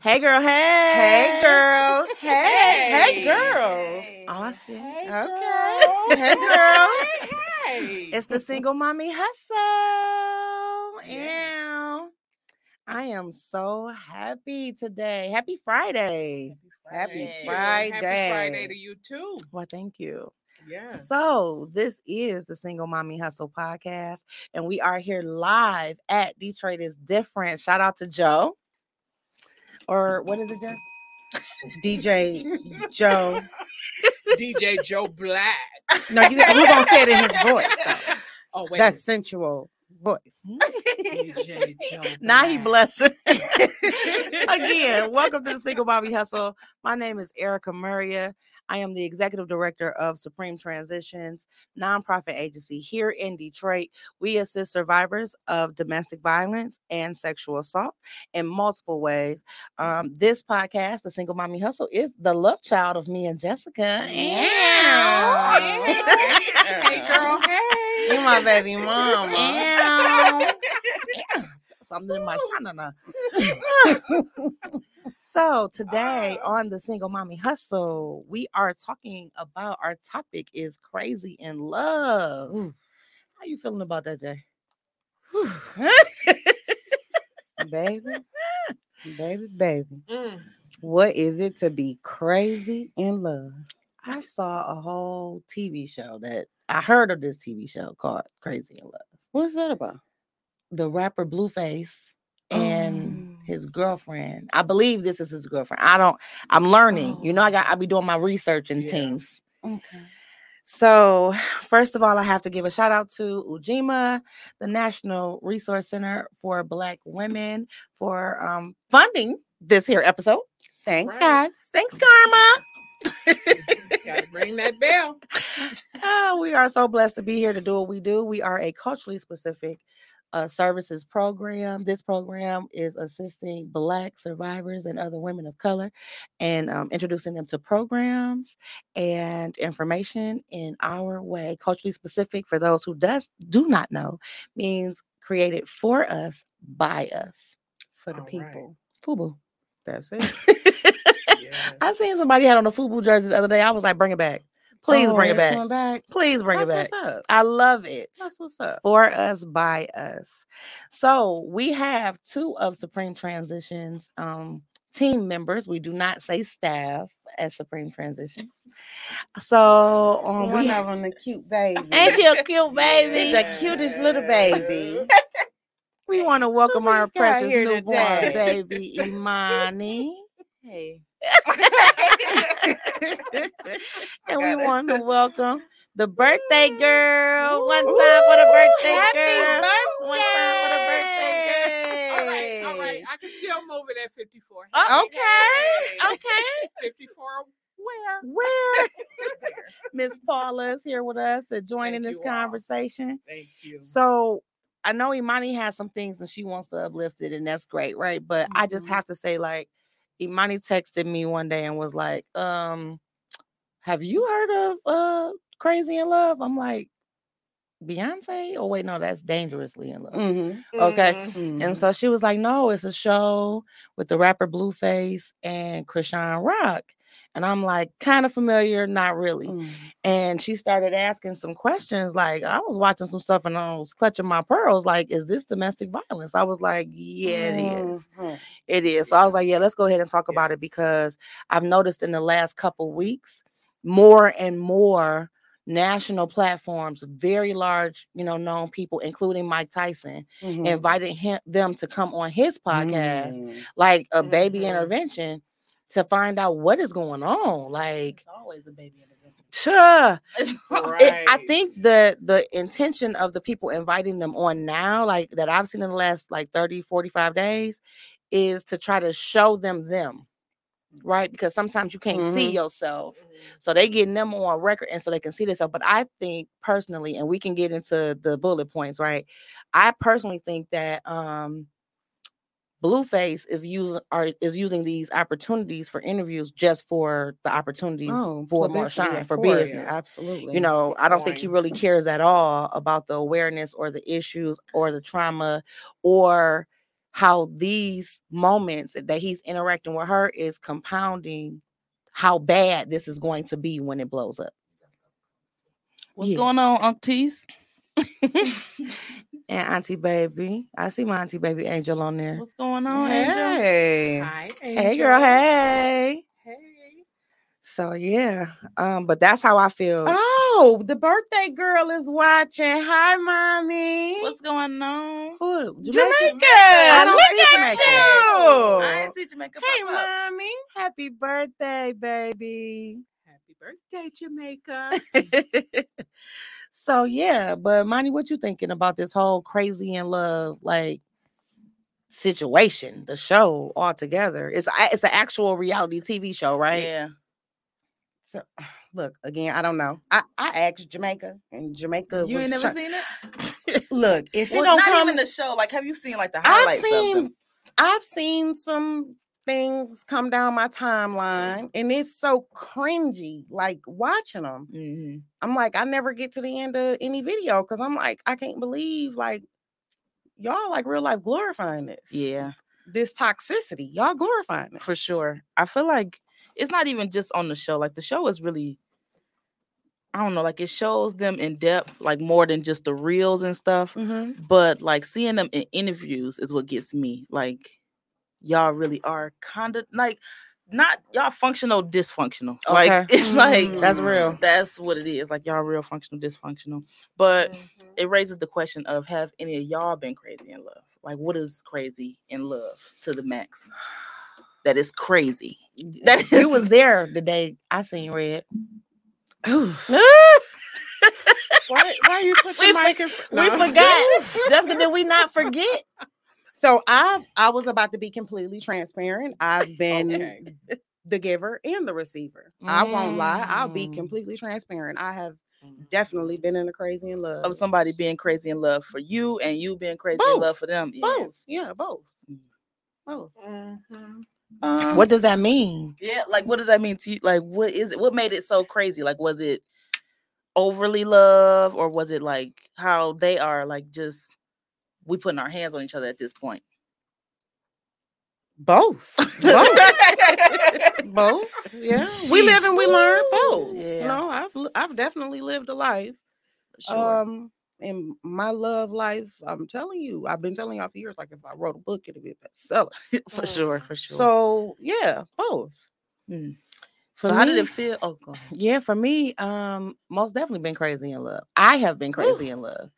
Hey girl, hey. Hey girls. Hey, hey, Hey. girls. Aw, shit. Hey, Okay. girl. Hey, girls. Hey. It's the single mommy hustle. Yeah. Ew. I am so happy today. Happy Friday. Happy Thank you, and Happy Friday. Friday to you too. Well, thank you. Yes. So, this is the Single Mommy Hustle podcast, and we are here live at Detroit is Different. Shout out to Joe. Or what is it, Jess? DJ Joe. DJ Joe Black. No, you, we're gonna say it in his voice. Though. Oh wait. That sensual voice. Now he Black. blushing. Again, welcome to the Single Mommy Hustle. My name is Erica Murria. I am the executive director of Supreme Transitions, nonprofit agency here in Detroit. We assist survivors of domestic violence and sexual assault in multiple ways. Um, this podcast, the Single Mommy Hustle, is the love child of me and Jessica. Hey girl. Hey. You my baby mama. Ew. Yeah, Something in my shanana. so today on the single mommy hustle, we are talking about our topic is crazy in love. Ooh. How you feeling about that, Jay? baby. Baby, baby. Mm. What is it to be crazy in love? I saw a whole TV show that I heard of this TV show called Crazy in Love. What's that about? The rapper Blueface and Oh. his girlfriend. I believe this is his girlfriend. I don't. I'm learning. You know, I got. I be doing my research in Yeah. teams. Okay. So, first of all, I have to give a shout out to Ujima, the National Resource Center for Black Women, for um, funding this here episode. Thanks, Right. guys. Thanks, Karma. Gotta ring that bell. Oh, we are so blessed to be here to do what we do. We are a culturally specific uh, services program. This program is assisting Black survivors and other women of color and um, introducing them to programs and information in our way. Culturally specific, for those who does do not know, means created for us by us. For the All right. people. Fubu. That's it. Yes. I seen somebody had on a Fubu jersey the other day. I was like, bring it back. Please bring Oh, it back. back. Please bring That's it back. what's up. I love it. That's what's up. For us, by us. So we have two of Supreme Transitions um, team members. We do not say staff at Supreme Transitions. So um, One we have them, the cute baby. ain't she a cute baby? The cutest little baby. We want to welcome we our precious here newborn today? baby Imani. Hey. and we it. want to welcome the birthday girl. One time for the birthday Happy girl. One time for the birthday girl. All right, all right. I can still move it at 54. Oh, okay, Okay. 54 where? Where Miss Paula is here with us to join in this you all. conversation. Thank you. So I know Imani has some things and she wants to uplift it, and that's great, right? But I just Mhm. have to say, like, Imani texted me one day and was like, um, have you heard of uh Crazy in Love? I'm like, Beyonce? Oh, wait, no, that's dangerously in love. Mhm, Okay. Mm. mhm. And so she was like, No, it's a show with the rapper Blueface and Chrisean Rock. And I'm like, kind of familiar, not really. Mm. And she started asking some questions. Like, I was watching some stuff and I was clutching my pearls. Like, is this domestic violence? I was like, Yeah, it is. Mhm. It is. So I was like, Yeah, let's go ahead and talk about it because I've noticed in the last couple weeks more and more national platforms, very large, you know, known people, including Mike Tyson, Mhm. invited him them to come on his podcast, Mm. like a baby Mhm. intervention, to find out what is going on. Like, It's always a baby intervention. Tuh. it- I think the the intention of the people inviting them on now, like that I've seen in the last like 30, 45 days, is to try to show them them. Right, because sometimes you can't see Mhm. yourself, Mhm. so they getting them on record, and so they can see themselves. But I think personally, and we can get into the bullet points, right? I personally think that um Blueface is using are is using these opportunities for interviews just for the opportunities Oh, for for more shine yeah, for of course, business. Absolutely. You know, I don't think he really cares at all about the awareness or the issues or the trauma or how these moments that he's interacting with her is compounding how bad this is going to be when it blows up. What's Yeah. going on, aunties? and Auntie Baby, I see my Auntie Baby Angel on there. What's going on, Angel? Hey. Hi, Hey, girl. Hey. Hey. So yeah, um, but that's how I feel. Oh, the birthday girl is watching. Hi, mommy. What's going on? Who? Jamaica? I don't Look see at Jamaica. you. I didn't see Jamaica. Hey, pop up. mommy. Happy birthday, baby. Happy birthday, Jamaica. so yeah, but Monty, what you thinking about this whole crazy in love like situation, the show altogether? It's it's an actual reality TV show, right? Yeah. So, look again. I don't know. I I asked Jamaica, and Jamaica You ain't never seen it? Look, if Well, it don't not come, even the show. Like, have you seen like the highlights? I've seen? I've seen some things come down my timeline, and it's so cringy. Like watching them, Mhm. I'm like, I never get to the end of any video because I'm like, I can't believe like y'all like real life glorifying this. Yeah, this toxicity, y'all glorifying it. for sure. I feel like it's not even just on the show. Like the show is really, I don't know, like it shows them in depth, like more than just the reels and stuff. Mm-hmm. But like seeing them in interviews is what gets me. Like y'all really are kind of like not y'all functional dysfunctional. Like Okay. it's like That's real. that's what it is. Like y'all real functional dysfunctional. But Mhm. it raises the question of have any of y'all been crazy in love? Like what is crazy in love to the max? That is crazy. That You was there the day I seen Red. Why, why are you put We the mic in fr- We No. forgot. Jessica, did we not forget? So I I was about to be completely transparent. I've been Okay. the giver and the receiver. I won't lie. I'll be Mm. completely transparent. I have definitely been in a crazy in love. of somebody being crazy in love for you and you being crazy in love for them. Yeah. both. Yeah, both. Mm. Both. Mhm. Um, What does that mean? Yeah, like what does that mean to you? Like, what is it? What made it so crazy? Like, was it overly love, or was it like how they are? Like, just we putting our hands on each other at this point. both. both. both. Yeah. We live and we learn both. Yeah. You know, I've I've definitely lived a life. Sure. Um, in my love life, I'm telling you, I've been telling y'all for years. Like if I wrote a book, it'd be a bestseller. for Mm. sure, for sure. So yeah, both. Mm. For so how did it feel? Oh, go ahead. Yeah, for me, um, most definitely been crazy in love. I have been crazy in love.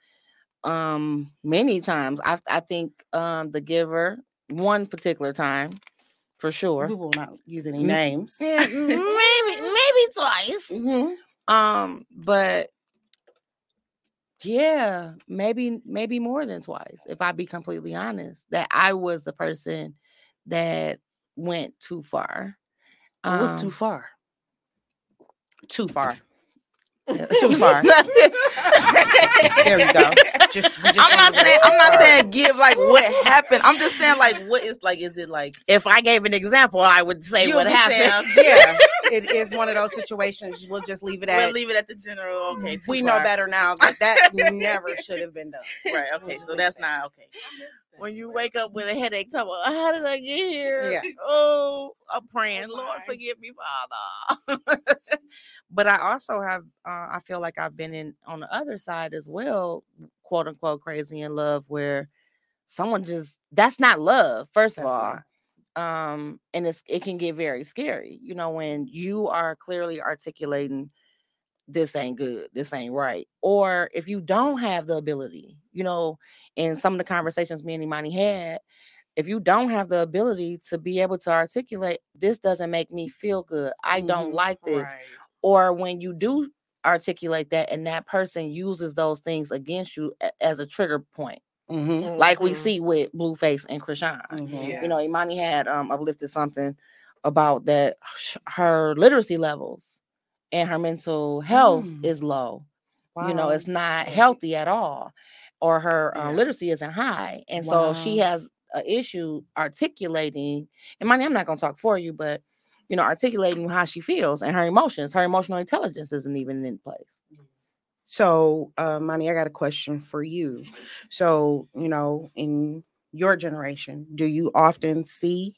Um, many times. I I think um the giver one particular time for sure. We will not use any names. Yeah, maybe maybe twice. Mhm. Um, but yeah, maybe maybe more than twice, if I be completely honest, that I was the person that went too far. So what's too Um, far? Too far. Yeah, too far. There you go. Just, we just I'm not saying I'm not saying give like what happened. I'm just saying like what is like is it like if I gave an example, I would say what happened. Uh, saying, yeah, it is one of those situations. We'll just leave it we'll at. leave it at the general. Okay, we know better now that that never should have been done. Right. Okay. So that's not okay. When you wake up with a headache, talk about how did I get here? Yeah. Oh, I'm praying, Oh, Lord, forgive me, Father. but I also have, uh, I feel like I've been in on the other side as well, quote unquote, crazy in love, where someone just that's not love. First That's of all. Um, and it's it can get very scary, you know, when you are clearly articulating this ain't good, this ain't right. Or if you don't have the ability, you know, in some of the conversations me and Imani had, if you don't have the ability to be able to articulate, this doesn't make me feel good. I don't Mhm. like this. Right. Or when you do articulate that and that person uses those things against you as a trigger point, Mm-hmm. like we Mhm. see with Blueface and Chrisean Yeah. you know, Imani had um uplifted something about that her literacy levels and her mental health Mm. is low. You know, it's not healthy at all, or her uh, Yeah. literacy isn't high, and so she has an issue articulating. And Imani, I'm not gonna talk for you, but you know, articulating how she feels and her emotions. Her emotional intelligence isn't even in place. So, uh, Money, I got a question for you. So, you know, in your generation, do you often see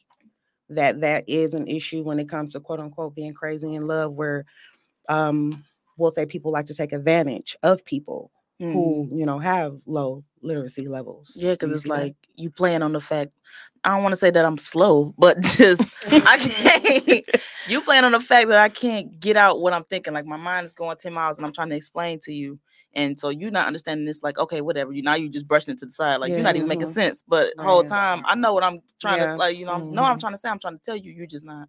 that that is an issue when it comes to quote unquote being crazy in love, where um, we'll say people like to take advantage of people who you know have low literacy levels? Mm. Yeah, because it's see that? like you playing on the fact. I don't want to say that I'm slow, but just I can't. you playing on the fact that I can't get out what I'm thinking. Like my mind is going ten miles, and I'm trying to explain to you, and so you're not understanding this. Like okay, whatever. You now you just brushing it to the side. Like you're not even making Mhm. sense. But the whole Right. time I know what I'm trying Yeah. to like. You know, I'm, no, I'm trying to say. I'm trying to tell you. You're just not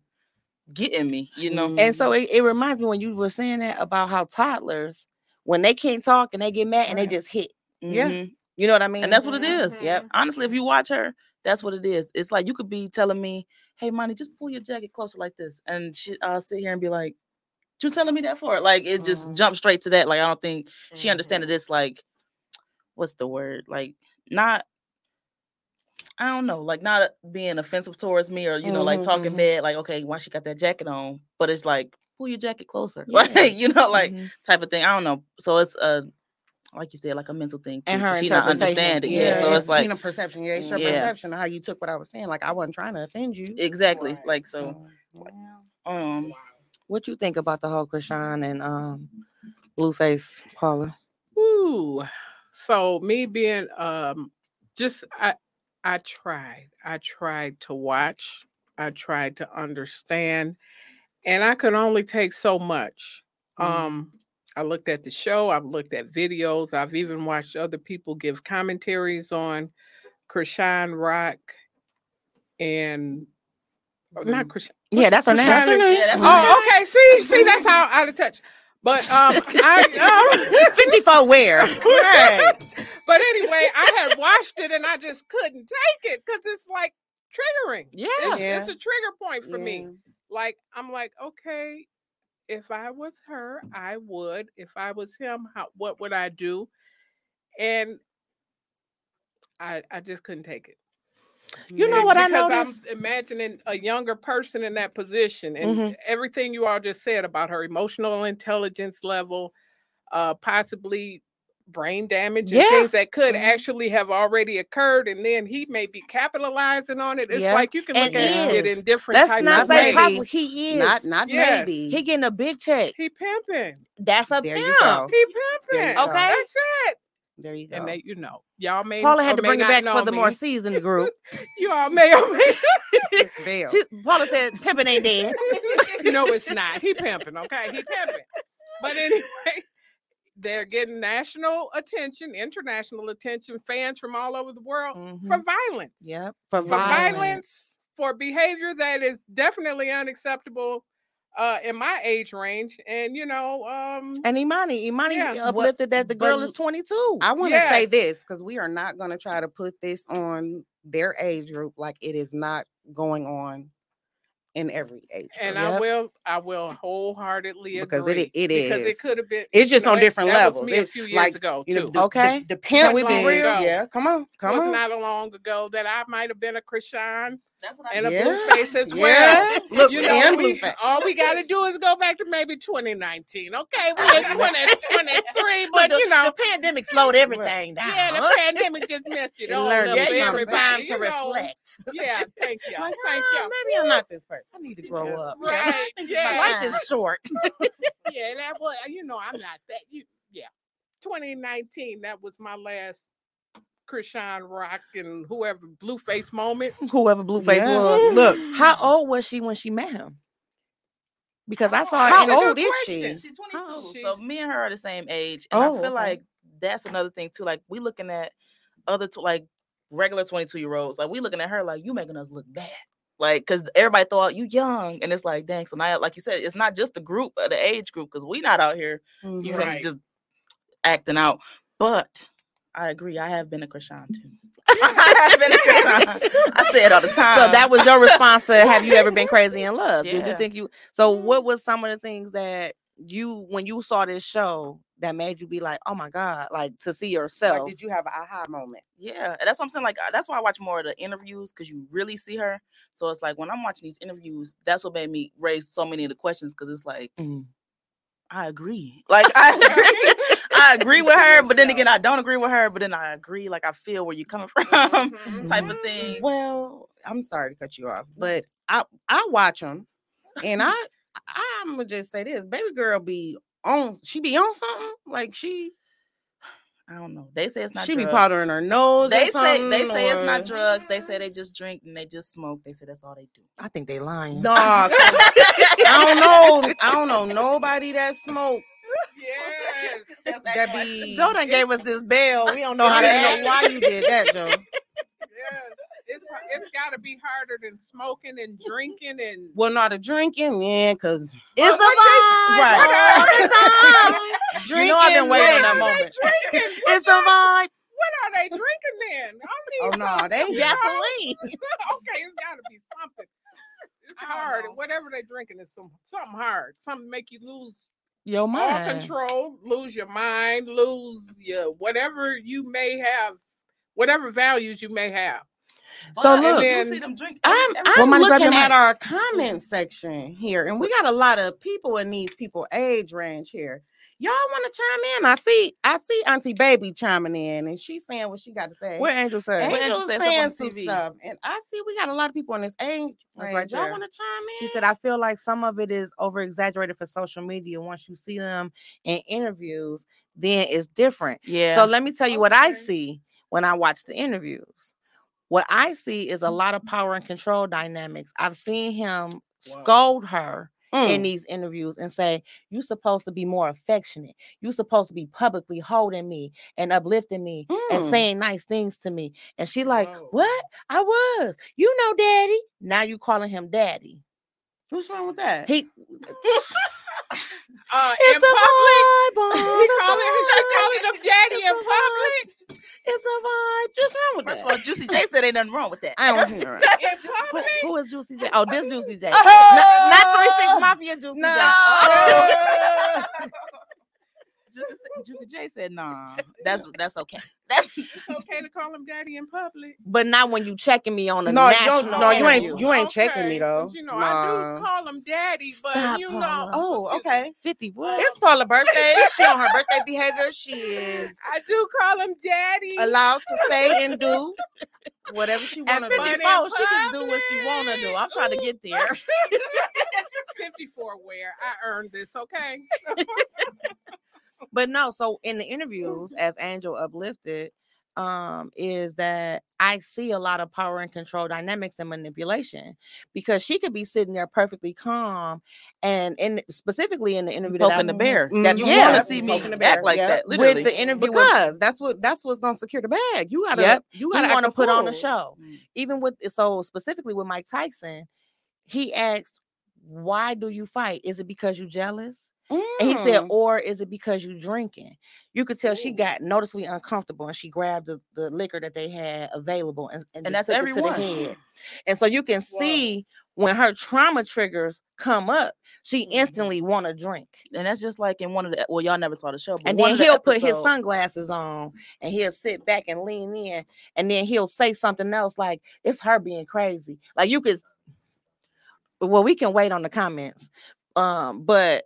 getting me. You know. Mhm. And so it, it reminds me when you were saying that about how toddlers, when they can't talk and they get mad and they just hit. Yeah. Mhm. You know what I mean? And that's what it is. Mhm. Yep. Honestly, if you watch her, that's what it is. It's like you could be telling me, "Hey, money, just pull your jacket closer like this," and she, I'll sit here and be like, "You telling me that for?" Like it just Mhm. jumps straight to that. Like I don't think she Mhm. understand that it's like, what's the word? Like not. I don't know, like not being offensive towards me or you know, like Mhm, talking mhm. bad, like okay, why she got that jacket on? But it's like pull your jacket closer, Yeah. like you know, like Mhm. type of thing. I don't know. So it's a like you said, like a mental thing too. And her 'cause she not interpretation, understanding. yeah, Yeah. So it's like you know, perception. Yeah, it's your Yeah. perception of how you took what I was saying. Like I wasn't trying to offend you. exactly Right. like so. yeah. Um, What you think about the whole Chrisean and um Blueface Paula? Ooh. So me being um just I I tried. I tried to watch. I tried to understand. And I could only take so much. Mhm. Um I looked at the show, I've looked at videos, I've even watched other people give commentaries on Chrisean Rock and oh, not Chrisean. Yeah, that's her name. That's her name. Yeah, that's Oh, okay. See, see, that's how out of touch. But um, I um, 54 where? Right. but anyway, I had watched it and I just couldn't take it because it's like triggering. Yeah. It's, Yeah. it's a trigger point for me. Like I'm like, okay, if I was her, I would. If I was him, how what would I do? And I I just couldn't take it. You know what I because noticed? I'm imagining a younger person in that position, and Mhm. everything you all just said about her emotional intelligence level, uh, possibly brain damage and Yeah. things that could Mhm. actually have already occurred, and then he may be capitalizing on it. It's Yeah, like you can and look at it in different Let's types not of say ways. possible. He is. Not not Yes. maybe. he getting a big check. He pimping. That's a there pimp. you go. He pimping. you go. Okay. That's it. There you go. And they, you know, y'all may Paula had to bring it back know for the me. more seasoned group. You all may or may She, Paula said pimping ain't dead. no, it's not. He pimping, okay? He pimping. But anyway, they're getting national attention, international attention, fans from all over the world for Mhm. violence. Yep. For For violence. violence, for behavior that is definitely unacceptable uh in my age range. And you know, um And Imani, Imani Yeah. What- uplifted that the girl is 22. I want to say this because we are not going to try to put this on their age group like it is not going on in every age. and group. I will I will wholeheartedly Because it i- agree. it because it could have been It's just you on that- different that was levels. me a few years like, ago you know, too. the, Okay. The, the pimp we real? yeah, come on, come was on. not a long ago that I might have been a Chrisean that's what I and a Yeah, Blueface as well. yeah. Look, you know, and we, Blueface. all we got to do is go back to maybe 2019. Okay, we're in 2023, but the, you know, the pandemic slowed everything down. yeah, the pandemic just messed it all up Yeah, for take some everybody. time to you know. reflect. Yeah, thank you, Like, thank "Ah, you. Maybe I'm not this person. I need to grow Yeah. up. Right, My yeah. life is short. Yeah, that was, you know, I'm not that. You, yeah, 2019. That was my last Chrisean Rock and whoever Blueface moment. Whoever Blueface Yeah. was. Look, How old was she when she met him? Because I saw How her old is she? She's 22. old So me and her are the same age. And Oh, I feel okay. like that's another thing too. Like we looking at other tw- like regular 22 year olds. Like we looking at her like you making us look bad. Like because everybody thought you young. And it's like, dang. So now, like you said, it's not just the group, uh, the age group, because we not out here Mhm. you Right. just acting out. But I agree. I have been a Chrisean too. I have been a Chrisean. I say it all the time. So that was your response to have you ever been crazy in love? Did you think you so what was some of the things that you when you saw this show that made you be like, oh my God, like to see Like, yourself? did you have an aha moment? Yeah, and that's what I'm saying. Like that's why I watch more of the interviews because you really see her. So it's like when I'm watching these interviews, that's what made me raise so many of the questions because it's like Mm. I agree. Like I agree. I agree with her, but then again, I don't agree with her. But then I agree, like I feel where you're coming from, Mhm. type of thing. Well, I'm sorry to cut you off, but I I watch them, and I I'm gonna just say this: baby girl be on, she be on something like she I don't know. They say it's not. she be drugs. powdering her nose. or They say they something, say it's not drugs. They say they just drink and they just smoke. They say that's all they do. I think they lying. Nah, 'cause I don't know. I don't know nobody that smoke That be. Joe done gave us this bell. We don't know how to know why you did that, Joe. Yes. It's it's got to be harder than smoking and drinking and Well, not a drinking, yeah, because oh, It's Well, the vibe. Right. all the time. drinking. know I've been waiting on that moment. drinking. It's the vibe. What are they drinking then? Oh no, they gasoline. okay, it's got to be something. It's hard. know. Whatever they're drinking is some something hard. Something make you lose Your mind. all mind. control, lose your mind, lose your whatever you may have, whatever values you may have. So But look- you And see. I'm, I'm Mommy, looking at our comment section here, and we got a lot of people in these people age range here. Y'all want to chime in? I see, I see Auntie Baby chiming in, and she's saying what she got to say. What Angel say? Angel's Angel said saying some TV. stuff, and I see we got a lot of people in this age That's right Y'all want to chime in? She said, I feel like some of it is over exaggerated for social media. Once you see them in interviews, then it's different. Yeah. So let me tell you what I see when I watch the interviews. What I see is a Mm. lot of power and control dynamics. I've seen him scold her in Mm. these interviews and say, You're supposed to be more affectionate. You're supposed to be publicly holding me and uplifting me and Mm. saying nice things to me. And she like, Whoa. What? I was. You know, daddy. Now you calling him daddy. What's wrong with that? He Uh, it's in a public, vibe. on he calling, she calling him daddy in a public. It's a vibe. Just wrong with First of that? all, Juicy J said ain't nothing wrong with that. I don't hear it. In Who, public. who is Juicy J? Oh, this Juicy J. Oh! not, not Three Six Mafia Juicy J. No. J. Oh. Juicy, said- Juicy J said, "Nah, that's that's okay. That's It's okay to call him daddy in public. But not when you checking me on a No, you national. don't- no, you ain't- you ain't checking me, though. though. 'cause, You know, I do call him daddy, but Stop, you Paula. know. Oh, okay. 50 what? It's Paula's birthday. She on her birthday behavior. She is I do call him daddy. allowed to say and do whatever she At want to do. 54, she can do what she want to do. I'm trying to get there. 54 where I earned this, okay? But no, so in the interviews, as Angel uplifted, um, is that I see a lot of power and control dynamics and manipulation because she could be sitting there perfectly calm and in specifically in the interview that I- poking the bear. That you Yeah. want to see me Poking the bear, act like yeah. that. with the interview with Because that's what that's what's gonna secure the bag. You gotta Yep. you gotta want to put on the show. Mm. Even with so specifically with Mike Tyson, he asked, "Why do you fight? Is it because you jealous?" And he said, Mm. or is it because you're drinking? You could tell she got noticeably uncomfortable and she grabbed the, the liquor that they had available and, and, And that's took it to the everyone. head. And so you can see when her trauma triggers come up, she Mhm. instantly want to drink. and that's just like in one of the well, y'all never saw the show, but And then of the he'll put his sunglasses on and he'll sit back and lean in. And then he'll say something else like, it's her being crazy. Like you could, well, we can wait on the comments. Um, but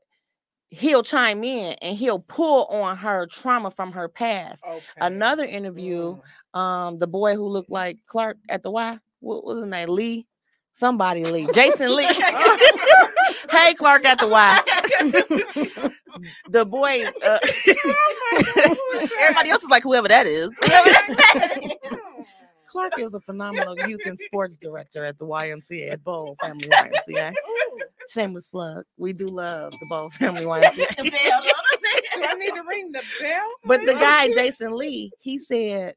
he'll chime in and he'll pull on her trauma from her past. Okay. Another interview, Mm. um, the boy who looked like Clark at the Y, what was his name? Lee? Somebody Lee. Jason Lee. hey, Clark at the Y. the boy, uh, Everybody else is like whoever that is. Clark is a phenomenal youth and sports director at the YMCA at Boll Family YMCA. Ooh. Shameless plug. We do love the Boll Family YMCA. I need to ring the bell? But the guy, Jason Lee, he said,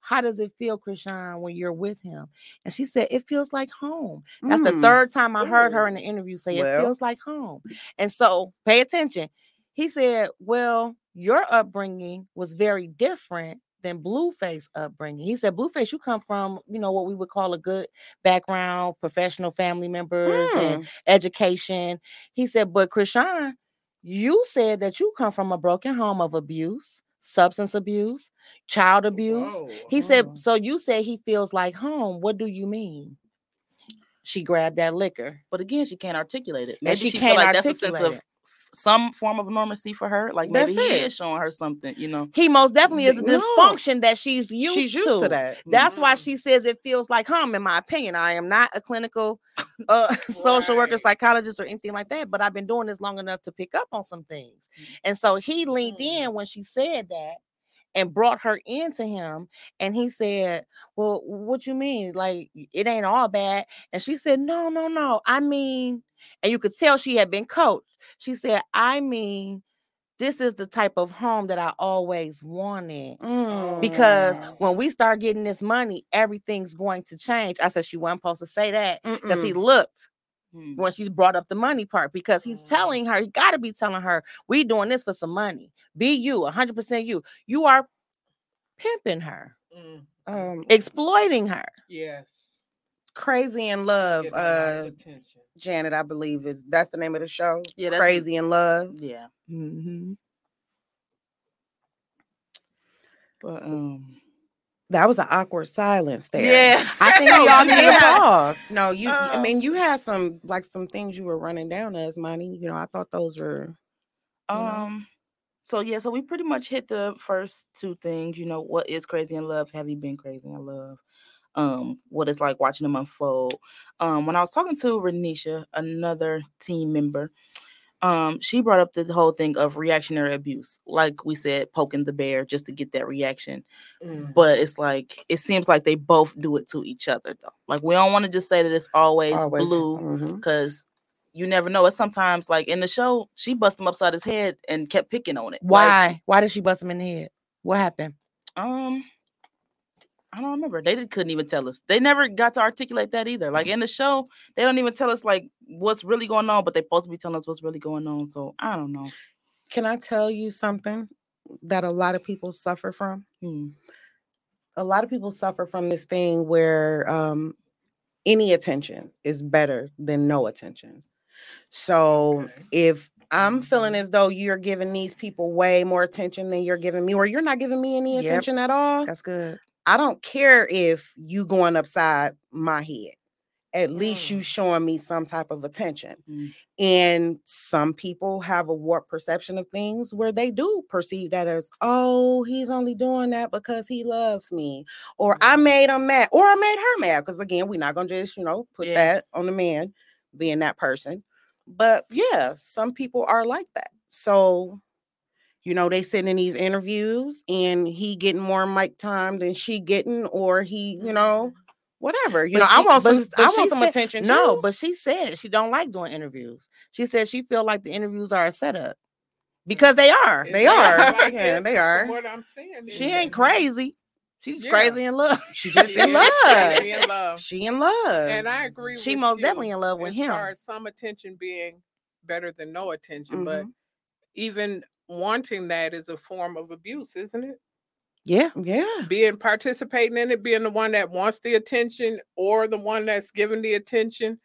How does it feel, Chrisean, when you're with him? And she said, It feels like home. That's the Mm. third time I heard her in the interview say it feels like home. And so pay attention. He said, Well, your upbringing was very different than Blueface upbringing. He said, Blueface, you come from, you know, what we would call a good background, professional family members and Mm. education. He said, but Chrisean, you said that you come from a broken home of abuse, substance abuse, child abuse. Whoa. He said, so you say he feels like home. What do you mean? She grabbed that liquor. But again, she can't articulate it. And she she, can't like that's a sense articulate of it. Some form of normalcy for her. Like maybe That's he it. is showing her something, you know. He most definitely is a No. dysfunction that she's used, She's used to. to that. That's why Mhm. she says it feels like home, in my opinion. I am not a clinical uh, social worker, psychologist, or anything like that, but I've been doing this long enough to pick up on some things. And so he leaned in when she said that and brought her into him. And he said, Well, what you mean? Like, it ain't all bad. And she said, No, no, no. I mean, and you could tell she had been coached. She said, I mean, this is the type of home that I always wanted because Mm. when we start getting this money, everything's going to change. I said she wasn't supposed to say that because he looked Hmm. when she's brought up the money part because he's Mm. telling her, he got to be telling her, we doing this for some money. Be you, 100% you. You are pimping her, Mm, um, exploiting her. yes. crazy in love. Getting a lot of Uh, attention. Janet, I believe is that's the name of the show. Yeah, that's- crazy in love. Yeah. Mm-hmm. But um That was an awkward silence there. Yeah. I think So we all you need a had- pause. No, you. I Oh. mean, you had some like some things you were running down as money. You know, I thought those were. you know? Um so yeah, so we pretty much hit the first two things, you know, what is crazy in love? Have you been crazy in love? Um, what it's like watching them unfold. Um, when I was talking to Renisha, another team member, um, she brought up the whole thing of reactionary abuse. Like we said, poking the bear just to get that reaction. Mm. But it's like it seems like they both do it to each other though. Like we don't want to just say that it's always, Always, blue because you never know. It's sometimes like in the show, she bust him upside his head and kept picking on it. Like, Why? Why did she bust him in the head? What happened? um, I don't remember. They did, couldn't even tell us. They never got to articulate that either. Like in the show, they don't even tell us like what's really going on, but they're supposed to be telling us what's really going on. So I don't know. Can I tell you something that a lot of people suffer from? Hmm. a lot of people suffer from this thing where um, any attention is better than no attention. So Okay. if I'm feeling Mm-hmm. as though you're giving these people way more attention than you're giving me, or you're not giving me any Yep. attention at all, That's good. I don't care if you going upside my head. At least you Mm. showing me some type of attention. Mm. And some people have a warped perception of things where they do perceive that as, oh, he's only doing that because he loves me, or I Mhm. made him mad, or I made her mad. Because again, we're not gonna just, you know, put Yeah. that on the man being that person. But yeah, some people are like that. So, you know, they sit in these interviews and he getting more mic time than she getting, or he, you know, whatever. You Mm-hmm. But know, I want but- some, but I want some said- attention No, but she said she don't like doing interviews. She said she feel like the interviews are a setup because they are. They are. like Yeah, it they from are. What I'm saying, She ain't crazy. She's Yeah. crazy in love. She just She in love. crazy in love. She in love. And I agree. She with most you definitely in love with as him. far as some attention being better than no attention, but Mhm. even wanting that is a form of abuse, isn't it? Yeah. yeah. Being participating in it, being the one that wants the attention or the one that's giving the attention,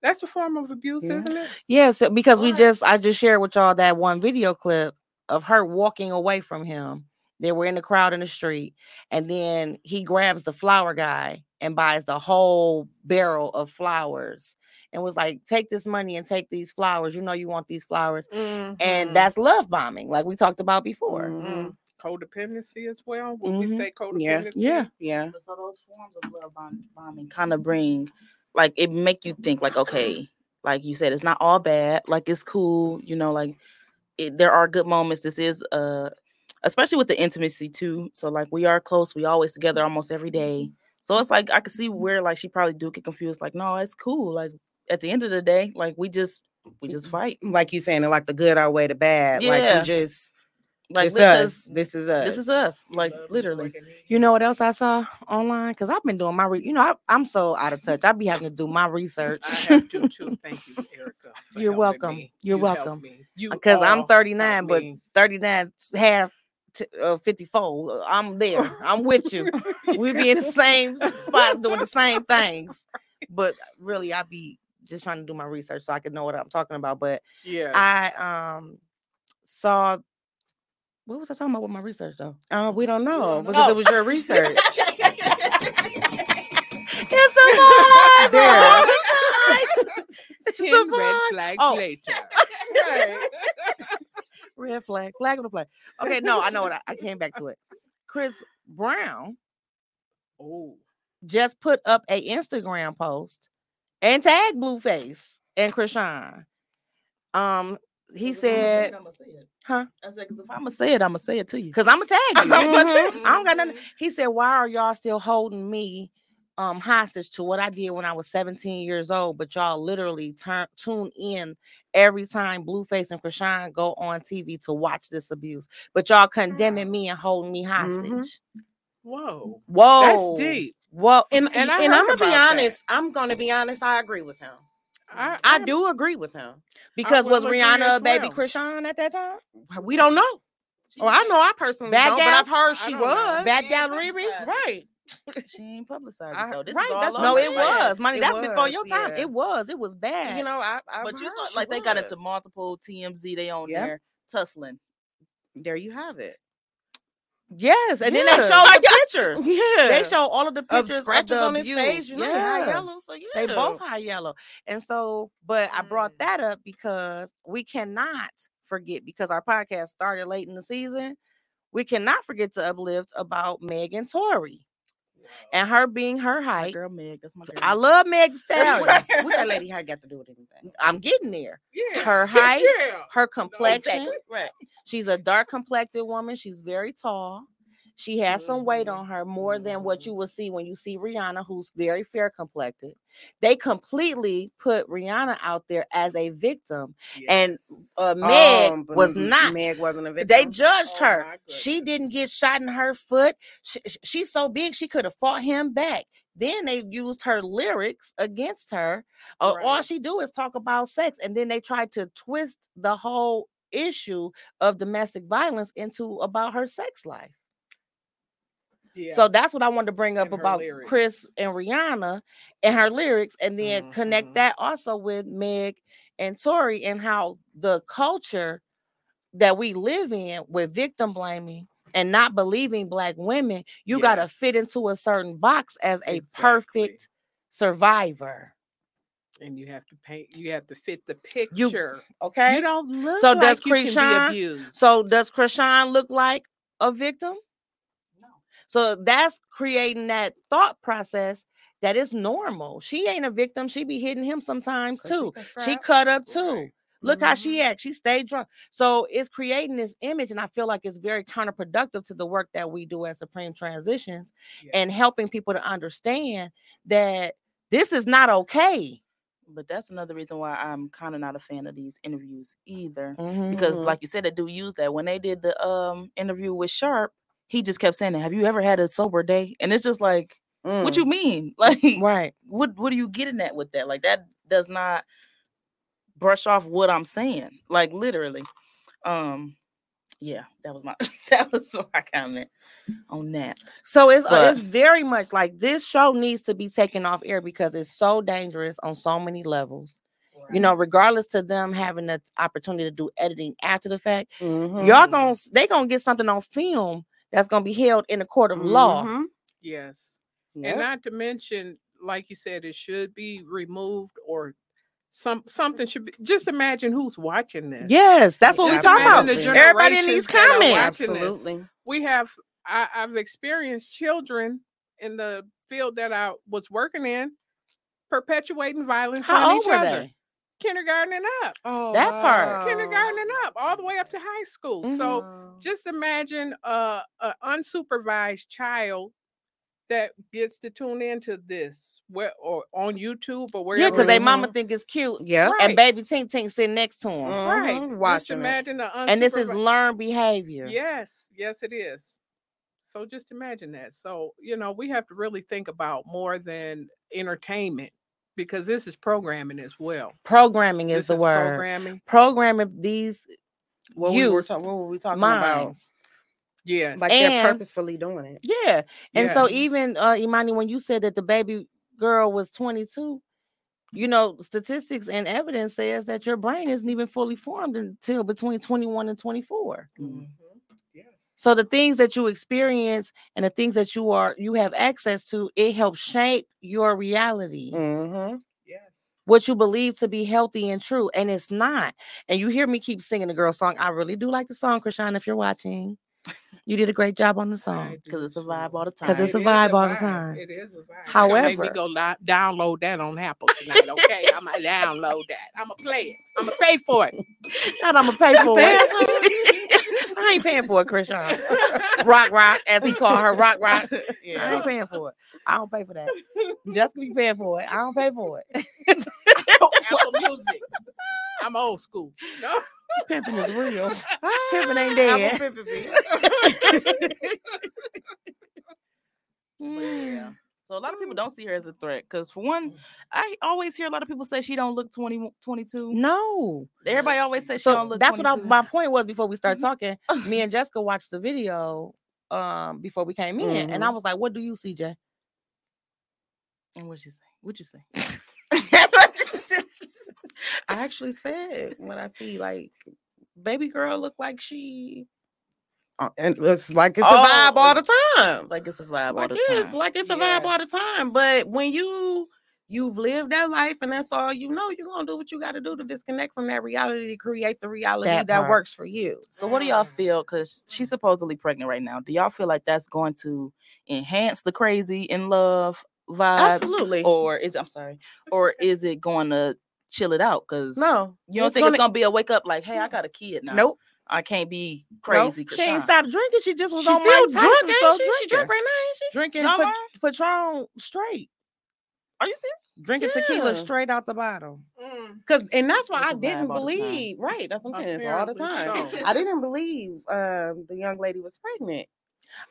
that's a form of abuse, Yeah. isn't it? Yes, because we just I just shared with y'all that one video clip of her walking away from him. They were in the crowd in the street, and then he grabs the flower guy and buys the whole barrel of flowers and was like, "Take this money and take these flowers. You know you want these flowers." And Mhm. that's love bombing, like we talked about before. Mhm. Mm. codependency as well. Would we Mhm. say Yeah. codependency? Yeah. Yeah. yeah. So those forms of love bomb- bombing kind of bring, like, it make you think, like, okay, like you said, it's not all bad. Like, it's cool. You know, like, it, there are good moments. This is, uh, especially with the intimacy too. So, like, we are close. We always together almost every day. Mm-hmm. So it's like I could see mm-hmm. where, like, she probably do get confused. Like, no, it's cool. Like, at the end of the day, like, we just, we just mm-hmm. fight. Like you saying, like the good outweigh the bad. Like Yeah. we just Like, it's us. This is us. this is us. Like, literally. You know what else I saw online? Because I've been doing my, re- you know, I, I'm so out of touch. I be having to do my research. I have to too. Thank you, Erica. You're welcome. You're You welcome. Because uh, I'm 39, but 39 half t- uh, 54. I'm there. I'm with you. we be in the same spots doing the same things. But really, I be just trying to do my research so I can know what I'm talking about. But yeah, I um saw what was I talking about with my research though? Uh, we don't know don't because know. it was your research. It's the vibe. There. It's the vibe. Ten red flags Oh. later. Right. Red flag, flag of the play. Okay, no, I know what I, I came back to it. Chris Brown Oh, just put up a Instagram post and tag Blueface and Chrisean. Um, he said, huh? I said, because if I'm gonna say it, I'm gonna say it to you. Because I'm gonna tag you. I don't got nothing. He said, Why are y'all still holding me um hostage to what I did when I was 17 years old? But y'all literally turn tune in every time Blueface and Chrisean go on TV to watch this abuse. But y'all condemning me and holding me hostage. whoa, Whoa. that's deep. Well, And And and, I I'm gonna be about that. honest. I'm gonna be honest. I agree with him. I, I do agree with him. because was Rihanna a baby well. Chrisean at that time? We don't know. Well, I know I personally Bad don't, but? I've heard she don't know. was. Bad gal Riri? Right. She ain't publicized I- it though. This right, is all that's No, what it I'm the internet. was. Money, It that's before your time. yeah. It was. It was bad. You know, I, I But you heard saw she like they got into multiple TMZ. They on Yep. there tussling. There you have it. yes, and then they show showed the pictures. Yeah. They show all of the pictures of, scratches the on his abuse. face. You know, yeah. high yellow. So yeah. They both high yellow. And so, but I brought Mm. that up because we cannot forget because our podcast started late in the season. We cannot forget to uplift about Megan Tory and her being her My height. girl Meg, that's my girl. I love Meg Thee That's Stallion. what, what that lady had got to do with anything. I'm getting there. yeah, Her height, yeah. her complexion. exactly. right. She's a dark complected woman. She's very tall. She has some weight Mhm. on her more than what you will see when you see Rihanna, who's very fair complected. They completely put Rihanna out there as a victim, and Yes. uh, Meg Um, was not. Meg wasn't a victim. They judged Oh her. She didn't get shot in her foot. She, she's so big, she could have fought him back. Then they used her lyrics against her. Uh, All Right. she do is talk about sex, and then they tried to twist the whole issue of domestic violence into about her sex life. Yeah. So that's what I wanted to bring up And about Chris and Rihanna and her lyrics, and then connect Mhm. that also with Meg and Tory and how the culture that we live in with victim blaming and not believing black women, you got to fit into a certain box as a Exactly. perfect survivor. and you have to paint. You have to fit the picture. Okay. You don't look So like does Chrisean- So does Chrisean look like a victim? So that's creating that thought process that is normal. She ain't a victim. She be hitting him sometimes too. can She cut up too. Right. Look how Mhm. she act. She stayed drunk. So it's creating this image, and I feel like it's very counterproductive to the work that we do at Supreme Transitions and helping people to understand that this is not okay. But that's another reason why I'm kind of not a fan of these interviews either. Mm-hmm. Because, like you said, they do use that. When they did the um interview with Sharp, he just kept saying, "Have you ever had a sober day?" And it's just like, what Mm. you mean? Like, right. what what are you getting at with that? Like that does not brush off what I'm saying. Like literally. Um yeah, that was my that was my comment on that. So it's uh, But- it's very much like this show needs to be taken off air because it's so dangerous on so many levels. You know, regardless to them having the opportunity to do editing after the fact, Mhm. y'all gonna they gonna get something on film that's gonna be held in a court of law. Mhm. Yes. Yep. And not to mention, like you said, it should be removed or some something should be. Just imagine who's watching this. Yes, that's what we Just talking about. imagine the Everybody in these generations that are comments. watching this. Absolutely. we have I, I've experienced children in the field that I was working in perpetuating violence How on old each were other. they? Kindergarten and up. Oh, That part. Kindergarten and up, all the way up to high school. Mm-hmm. So just imagine a, a unsupervised child that gets to tune into this where or on YouTube or wherever. Yeah, because they mama think it's cute, yeah. Right. and baby Tink Tink sitting next to him, right. Mhm, Just watching it. imagine the and this is learned behavior. Yes, yes, it is. So just imagine that. So, you know, we have to really think about more than entertainment because this is programming as well. Programming is this the word. programming. Programming these What, we were youth what were we talking about? minds. Yes. Like they're purposefully doing it. Yeah. And so even uh Imani, when you said that the baby girl was 22, you know, statistics and evidence says that your brain isn't even fully formed until between 21 and 24. Mhm. Yes. So the things that you experience and the things that you are you have access to, it helps shape your reality. Mm-hmm. Yes. what you believe to be healthy and true, and it's not. And you hear me keep singing the girl song. I really do like the song, Chrisean. If you're watching, you did a great job on the song. Because it's a vibe all the time. 'Cause it's a It is vibe all the time. It is a vibe. You gonna make me However- go li- download that on Apple tonight. Okay, I'm gonna download that. I'm gonna play it. I'm gonna pay for it. And I'm gonna pay for it. I ain't paying for it, Chrisean. Rock Rock, as he called her, Rock Rock. I ain't paying for it. I don't pay for that. Jessica be paying for it. I don't pay for it. Apple Music. I'm old school. No. Pimping is real. Pimping ain't dead. Apple pimping me. But yeah. Mm. So a lot of people don't see her as a threat because for one, I always hear a lot of people say she don't look 20, 22. No. Everybody always says she So don't look that's what I, my point was before we start Mhm. talking. Me and Jessica watched the video um before we came in, and I Mhm. was like, "What do you see, Jay?" And what'd you say? What'd you say? I actually said when I see like baby girl look like she and it's like it's a Oh, vibe all the time. like it's a vibe Like all the it's time. like it's a vibe all the time. But when you you've lived that life and that's all you know, you're gonna do what you gotta do to disconnect from that reality to create the reality That that, works for you. So what do y'all Mm. feel? Because she's supposedly pregnant right now. Do y'all feel like that's going to enhance the crazy in love vibes? Absolutely. Or is it, I'm sorry, or is it going to chill it out? Because no. you don't it's think it's gonna- going to be a wake up like, hey, I got a kid now. Nope. I can't be Nope. crazy. She ain't Chrisean." stopped drinking. She just was She's on still Mike drunk, Tyson ain't show she? She drinking. drunk right now, ain't she? Drinking Y'all Pat- lying? Patron straight. Are you serious? Drinking tequila straight out the bottle. Mm. Cause and that's why It's I a vibe didn't all the time. believe. Right, that's what I'm saying. It's all the time. so. I didn't believe um, the young lady was pregnant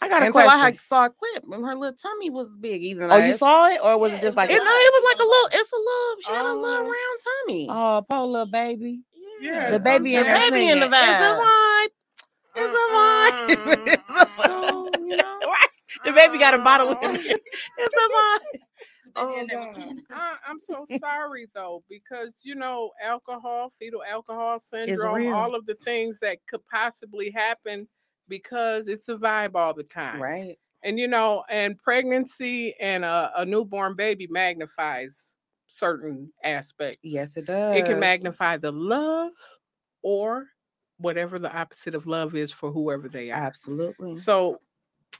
I got a until question. I had, saw a clip and her little tummy was big. Even oh, you saw it, or was Yeah, it just like? It, no, it was like a little. It's a little. She had a little Oh, round tummy. Oh, poor little baby. Yeah, The baby in the there baby in the singing, "It's a vibe. It's a vibe. It's a vibe. So, you know, The baby got a bottle with Oh. him. It's a vibe. Oh, baby Oh, in there was God. I, I'm so sorry though, because you know, alcohol, fetal alcohol syndrome, all of the things that could possibly happen because it's a vibe all the time. right? And you know, and pregnancy and a, a newborn baby magnifies certain aspects. Yes, it does. It can magnify the love or whatever the opposite of love is for whoever they are. Absolutely. So,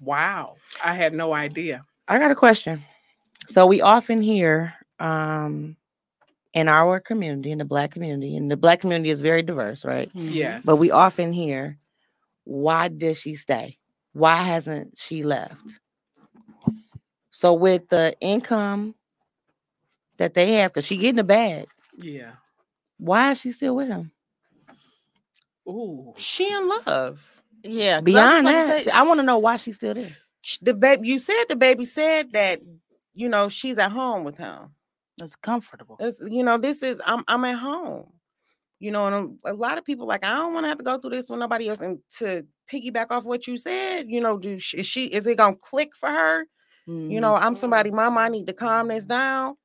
wow, I had no idea. I got a question. So we often hear um in our community, in the black community, and the black community is very diverse, right? Mhm. Yes. But we often hear, why did she stay? Why hasn't she left? So with the income that they have, because she getting a bag, Yeah. why is she still with him? Ooh. She in love. Yeah. Beyond about to that, say, I want to know why she's still there. The baby. You said the baby said that. You know she's at home with him. it's comfortable. It's, you know, this is I'm I'm at home. You know, and a, a lot of people like I don't want to have to go through this with nobody else. And to piggyback off what you said, you know, do sh- is she is it gonna click for her? You Mhm. know, I'm Mhm. somebody, mom, I need to calm this down.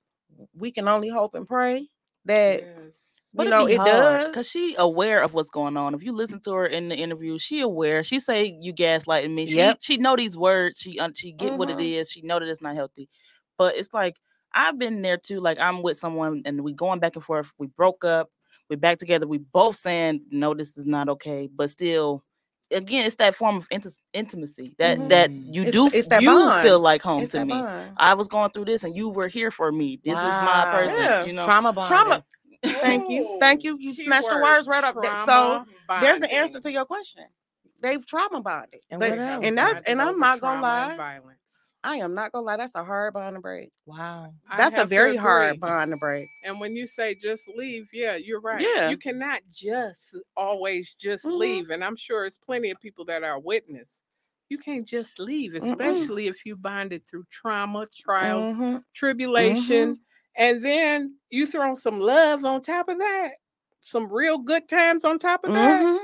We can only hope and pray that Yes. you know it does. because she aware of what's going on. If you listen to her in the interview, she aware. She say you gaslighting me. She Yep. she know these words. She un- she get what it Mhm. is. She know that it's not healthy. But it's like I've been there too. Like I'm with someone and we going back and forth. We broke up. We back together. We both saying no, this is not okay. But still, again, it's that form of inti- intimacy that that Mhm. you It's- do. it's that you bond. feel like home It's to me. bond. I was going through this and you were here for me. This is my Wow. person. Yeah. You know. Trauma bond. Trauma. Thank you. Thank you. You snatched the Keyword, words right up. there. So trauma there's an answer to your question. They've trauma bonded. And But- and that's and I'm not gonna trauma and lie. Violence. I am not gonna lie. That's a hard bond to break. Wow. That's a very hard bond to break. And when you say just leave, yeah, you're right. Yeah. You cannot just always just Mhm. leave. And I'm sure it's plenty of people that are witness. You can't just leave, Mm-mm. especially if you bonded through trauma, trials, Mhm. tribulation, and then you throw some love on top of that, some real good times on top of that. Mhm.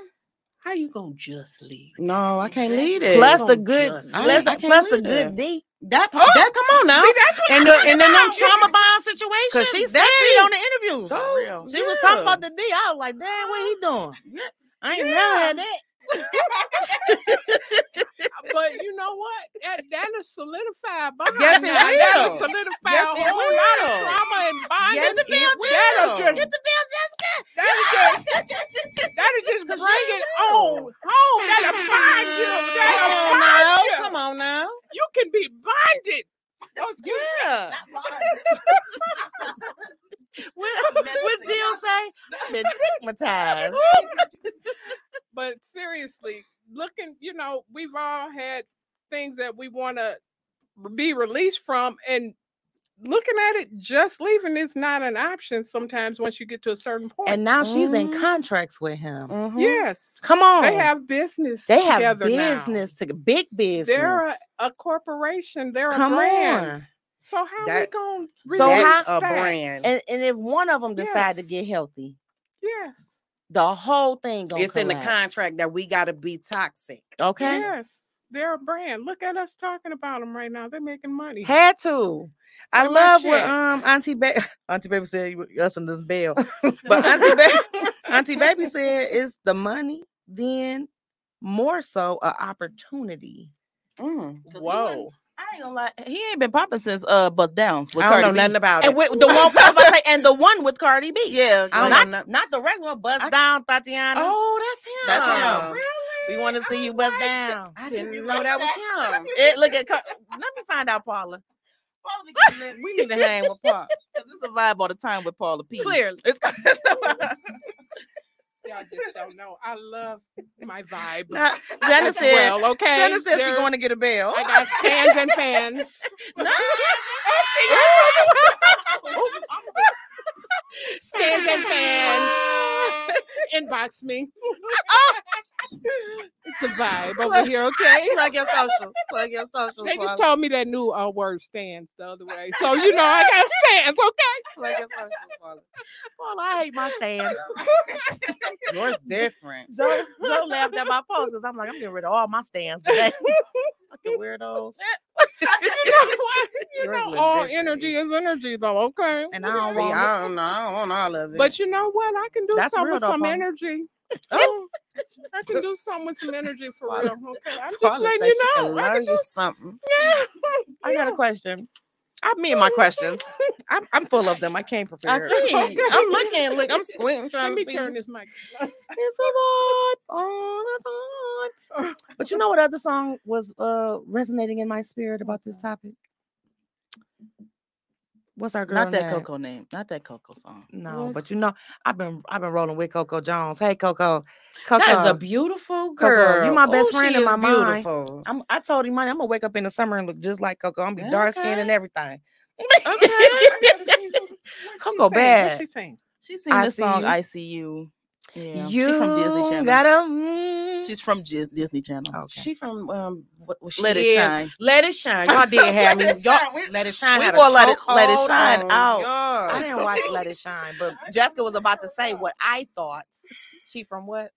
How you gonna just leave? No, I can't leave it. Plus the good, just- I- plus, I plus the good this. D. that, Oh! that come on now. See, that's what and I'm the, and then them trauma bond situations. Cause she said that it on the interviews. those- real. She was talking about the D. I was like, damn, what he doing? Yeah. I ain't Yeah. never had that. but you know what? That that'll solidify a bond. Yes, it now. That'll will. solidify Yes, a it whole lot of will. trauma and bonding. Yes, it that'll will. just Get the bill, Jessica. that'll just that'll just bring it on home. That'll bind you. That'll Come on bind now. you. Come on now. You can be bonded. Oh, That's good. Yeah. What, what Jill say? I've been stigmatized. But seriously, looking, you know, we've all had things that we want to be released from, and looking at it, just leaving is not an option sometimes once you get to a certain point. And now she's in Mhm. contracts with him. Mhm. yes, Come on. they have business. they have together now. business to big business. They're a, a corporation. They're Come a brand. on. So how That- we gonna So release how- That's a brand. And and if one of them decide to get healthy, Yes. the whole thing gonna it's in the contract that we got to be toxic. Okay. Yes. They're a brand. Look at us talking about them right now. They're making money. Had to. I Where love what um Auntie Baby Auntie Baby said you- us and this bell. But Auntie Baby Auntie Baby said it's the money, then more so a opportunity. Mm. 'Cause he Whoa. I ain't gonna lie, he ain't been popping since uh Bust Down. With I don't know B. nothing about And it. with the one say, and the one with Cardi B. Yeah, I don't not, know not the regular one, bust I- down, Thotiana. Oh, that's him. That's him. Really? we want to see you bust down. I didn't even know that was him. It, look at Car- let me find out, Paula. Paula be getting it. We need to hang with Pop. Cause it's a vibe all the time with Paula P. Clearly. It's Y'all just don't know. I love my vibe. Now, Jenna said, well, okay. Jenna said she's going to get a bell. I got stands and fans. No. stands and fans. Inbox me. it's a vibe over here, okay? Plug your socials. Plug your socials. They just told me that new uh, word stands the other way. So you know I got stands, okay? Plug your socials, Paula. Paula, I hate my stands. Yours different. Joe, Joe laughed at my post because I'm like, I'm getting rid of all my stands today. Fucking weirdos. You know? You know, all different. energy is energy, though. Okay. And I don't want I don't know. I don't want all of it. But you know what? I can do That's something with some energy. Oh, I can do something with some energy for real. Okay. I'm just letting you know. can I can you do something. I got a question. I me and my questions. I'm, I'm full of them. I can't I prepare. see. Okay. I'm looking. Look, I'm squinting, trying Let me to turn this mic. It's a vibe all the time. But you know what other song was uh resonating in my spirit about this topic? What's our girl? not that name? Coco name. Not that Coco song. No, What? but you know, I've been I've been rolling with Coco Jones. Hey Coco. Coco. That is a beautiful Coco, girl. you my best Ooh, friend she in my is mind. beautiful. I'm, I told him, money, I'm gonna wake up in the summer and look just like Coco. I'm gonna be dark skinned and everything. Okay. Coco bad. What she saying? She sing the song You. I See You. Yeah. You She's from Disney Channel. Gotta, mm. She's from Gis- Disney Channel. okay. She from um. What, what she Let it shine. Let it shine. Y'all did have me. Let it Y'all, shine. We- let it shine. we had let it- let it shine on. out. Yeah. I didn't watch Let It Shine, but Jessica was about to say what I thought. She from what?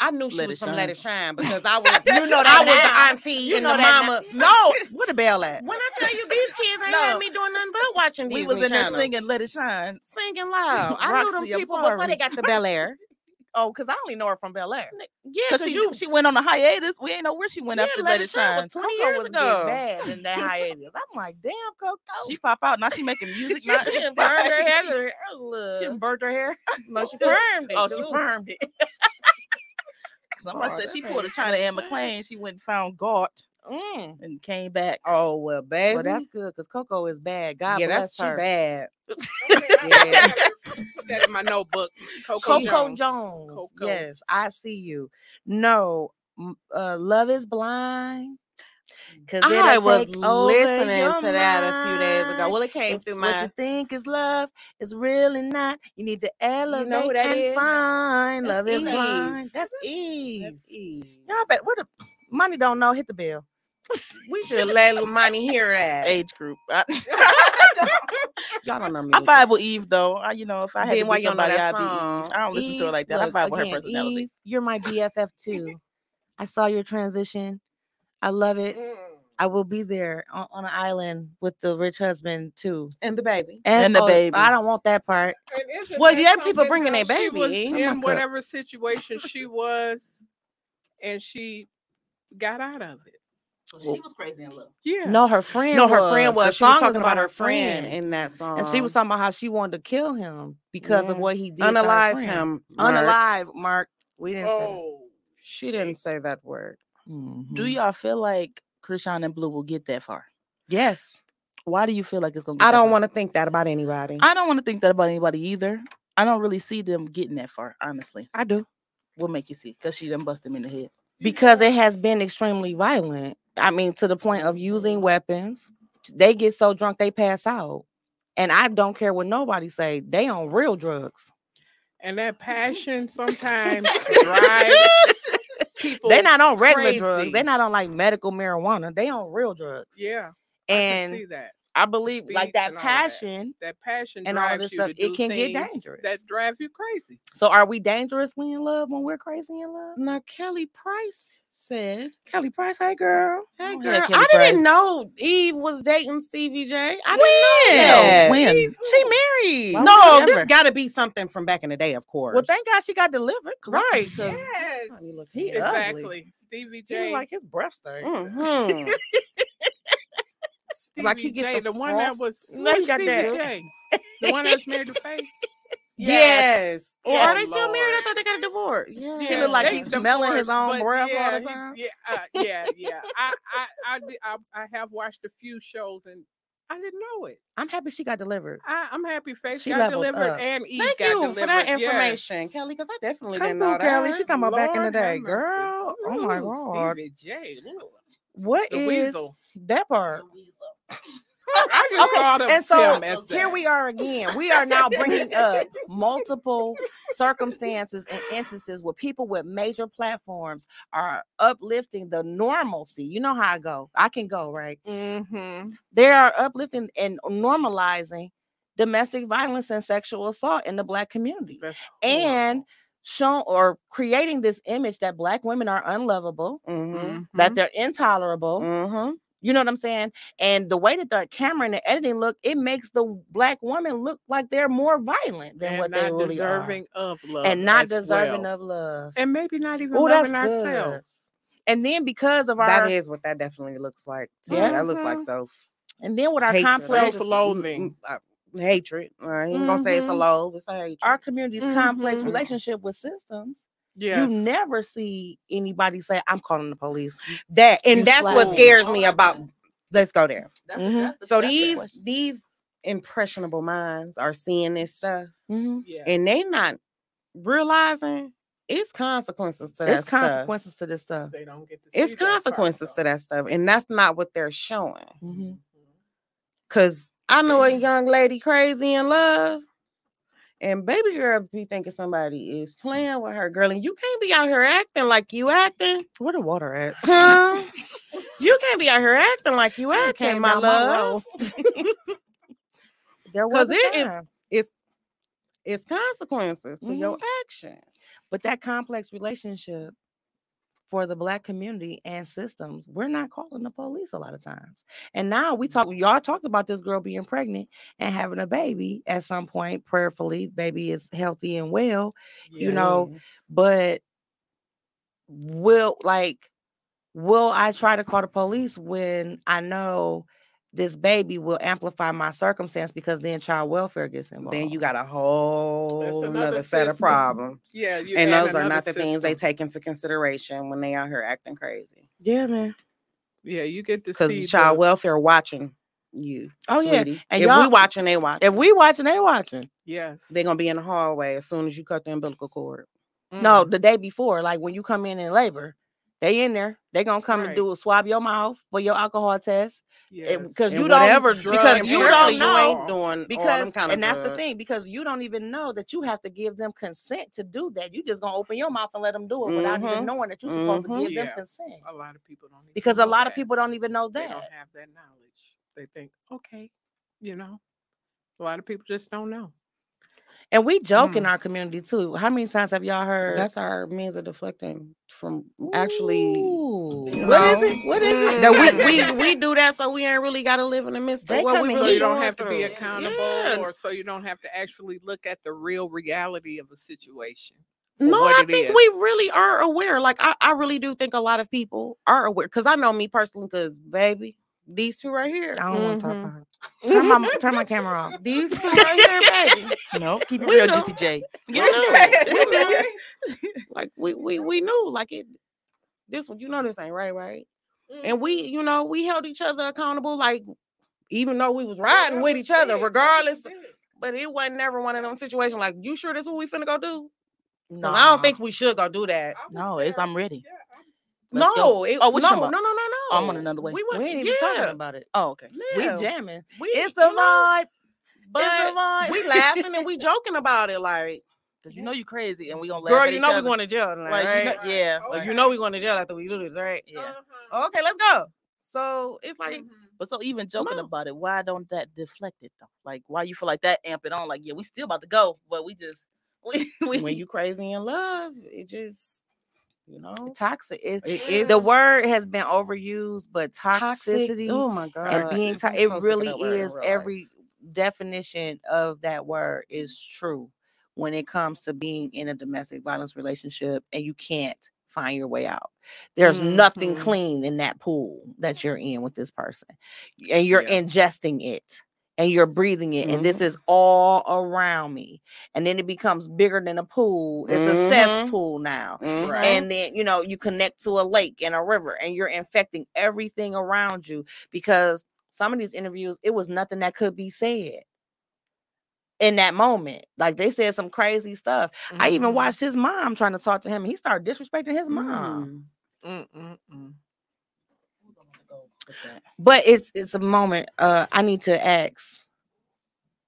I knew she Let was from Let It Shine because I was. You know I that was the auntie You and know the mama. now. No, where the bell at? When I tell you these kids ain't No. had me doing nothing but watching We was in there singing Let It Shine. singing loud. I knew them people before they got to Bel Air. Oh, because I only know her from Bel Air. Yeah, Cause she you. she went on a hiatus. We ain't know where she went Yeah, after Let Let It Shine Shine. 20 Coco years was ago. bad in that hiatus. I'm like, damn, Coco. She pop out now. She making music. Now. She burned her hair. She burned her hair. No, she permed it. Oh, she permed it. Somebody Oh, said that she pulled a China Anne shame. McClain. She went and found God Mm. and came back. Oh well, baby. Well, that's good because Coco is bad. God yeah, bless that's her. bad. yeah. Put that in my notebook. Coco, Coco Jones. Jones. Coco. Yes, I see you. No, uh, love is blind. Cause I was listening your to that a few days ago. Well, it came If through what you think is love is really not. You need to elevate you know who that and is? find. That's love is Eve. blind. That's Eve. That's Eve. Y'all bet where the money don't know. Hit the bill. We should let Money hear that. Age group. I, Y'all don't know me. I vibe with Eve though. I, you know, if I had Then to why be you don't know somebody, that I'd be song? Eve. I don't listen to her like that. look, I vibe with her personality. Eve, you're my BFF too. I saw your transition. I love it. Mm. I will be there on, on an island with the rich husband too. and the baby. And the oh, baby. I don't want that part. And isn't Well, that yeah, people bringing how their she was baby. Oh my in God. whatever situation she was, and she got out of it. she was crazy in love. Yeah. No, her friend. No, her friend The was. She was talking is about her friend in that song. and she was talking about how she wanted to kill him because of what he did. to her unalive him. Mark. Unalive, Mark. We didn't say that. Oh, She didn't say that word. Mhm. Do y'all feel like Chrisean and Blue will get that far? Yes. Why do you feel like it's gonna? Get I don't want to think that about anybody. I don't want to think that about anybody either. I don't really see them getting that far, honestly. I do. What make you see? Because she done bust him in the head. Because it has been extremely violent. I mean, to the point of using weapons. They get so drunk they pass out. And I don't care what nobody say. They on real drugs. and that passion sometimes drives people. They're not on regular drugs. They're not on like medical marijuana. They on real drugs. Yeah, I can see And that. I believe like that and all that. passion. That passion and all this stuff, it can get dangerous. That drive you crazy. So are we dangerously in love when we're crazy in love? now Kelly Price said, Kelly Price, hey girl. "Hey Oh, girl, yeah, Kelly I didn't know Eve was dating Stevie J. I didn't When? know that. When? She married. Why No, she this got to be something from back in the day, of course. Well, thank God she got delivered. Right. Because Yes, honey look- he ugly. exactly. Stevie J. look like his breath stank. Mhm. Stevie like he get J, the the, one that was No, he got Stevie that. J, the one that's married to Faith. Yes. Or Yeah. are they still married? I thought they got a divorce. Yeah. He look like they he's smelling his own but breath all yeah, the he- time. yeah, uh, yeah, yeah. I, I, I, I, I have watched a few shows and I didn't know it. I'm happy she got delivered. I, I'm happy Faith She got delivered up. and Eve Thank got you delivered. for that information, yes. Kelly, because I definitely Come didn't know through, Kelly. that. She's talking about back in the day, mercy. girl. Oh my god. Stevie J. Ooh, What The is weasel. that part? I just Okay, thought of and so him as here that. we are again. We are now bringing up multiple circumstances and instances where people with major platforms are uplifting the normalcy. You know how I go. I can go, right? Mm-hmm. They are uplifting and normalizing domestic violence and sexual assault in the black community and show or creating this image that black women are unlovable, Mm-hmm. that they're intolerable. Mm-hmm. You know what I'm saying? And the way that the camera and the editing look, it makes the black woman look like they're more violent than and what they really deserving of love and not deserving well. of love. and maybe not even Ooh, that's loving good. ourselves. And then because of our, That is what that definitely looks like. Too. Yeah. That looks like Mhm. self and then with our complex, Self-loathing. uh, hatred. I ain't gonna say it's a Mhm. low. It's a hatred. our community's complex Mhm. relationship with systems, Yes. you never see anybody say, "I'm calling the police." that and You that's what scares me about. Let's go there. That's, Mhm. that's the, So that's the these question. these impressionable minds are seeing this stuff, Mhm. Yeah. and they not realizing it's consequences to that It's stuff. consequences to this stuff. they don't get to see It's that part, consequences to that stuff, and that's not what they're showing. Mhm. Cause I know a young lady crazy in love, and baby girl be thinking somebody is mm. playing with her girl, and you can't be out here acting like you acting, Where the water at? huh? you can't be out here acting like you acting, my love. There was it is- It's consequences to your mm-hmm. action. but that complex relationship for the black community and systems we're not calling the police a lot of times. And now we mm. talk y'all talked about this girl being pregnant and having a baby at some point prayerfully baby is healthy and well you know, but will like will i try to call the police when i know this baby will amplify my circumstance because then child welfare gets involved then you got a whole another another set of problems. Yeah, you and those are not the things they take into consideration when they out here acting crazy. yeah man Yeah, you get to Because see child the- welfare watching you. Oh, yeah. And if we y'all- watching, they watch. if we watching they watching Yes. They're gonna be in the hallway as soon as you cut the umbilical cord. No, Mm. the day before, like when you come in in labor, they in there. They gonna come and do a swab your mouth for your alcohol test yes. because And you don't whatever because you don't you know ain't doing all because them kind of and that's the thing because you don't even know that you have to give them consent to do that. You just gonna open your mouth and let them do it without even Mhm. knowing that you're supposed to Mhm. give them Yeah. consent. a lot of people don't even Because a know lot of that. people don't even know they that. don't have that knowledge. They think, okay, you know, a lot of people just don't know. And we joke in Mm. our community too. How many times have y'all heard? That's our means of deflecting from actually. Ooh. you what is know, it? What is it? That we, we we do that so we ain't really got to live in the midst of what we and So you don't going have to be accountable, Yeah. or so you don't have to actually look at the real reality of a situation. No, I think is. we really are aware. Like I, I really do think a lot of people are aware. Cause I know me personally, cause baby, these two right here. I don't want to talk mm-hmm. about it. Turn my turn my camera off. These two right here, baby. No, keep it We real, know. Juicy J. We know, we know. Like we we we knew like it this one, you know this ain't right, right? And we, mm-hmm. you know, we held each other accountable, like even though we was riding with each other, regardless. But it wasn't never one of them situations like, you sure this what we finna go do? 'Cause I don't think we should go do that. No, it's I'm ready. Let's no, go. it, Oh, what no, talking no, no, no, no. Oh, I'm on another way. We, We went, ain't even yeah, talking about it. Oh, okay. yeah. We jamming. We, It's a you vibe. But It's a vibe. we laughing and we joking about it, like, Because you know you crazy and we gonna laugh girl, at you each know we going to jail tonight, Like, you right? know- yeah. Like, like, you know we going to jail after we do this, right? yeah. Uh-huh. Okay, let's go. So it's like, mm-hmm. But so even joking No. about it, why don't that deflect it though? Like why you feel like that amp it on? Like, yeah, we still about to go, but we just we, we when you crazy in love, it just, you know, Toxic is it the word has been overused, but toxic. toxicity Oh my god, and being to- it so really that word in is real life. every definition of that word is true when it comes to being in a domestic violence relationship and you can't find your way out. There's nothing Mhm. clean in that pool that you're in with this person. And you're Yeah. ingesting it and you're breathing it and this Mhm. is all around me. And then it becomes bigger than a pool. It's a Mhm. cesspool now Mhm. And then you know you connect to a lake and a river and you're infecting everything around you because some of these interviews it was nothing that could be said in that moment like they said some crazy stuff i even Mhm. watched his mom trying to talk to him he started disrespecting his mom Mm. Mm-mm-mm. But it's it's a moment uh i need to ask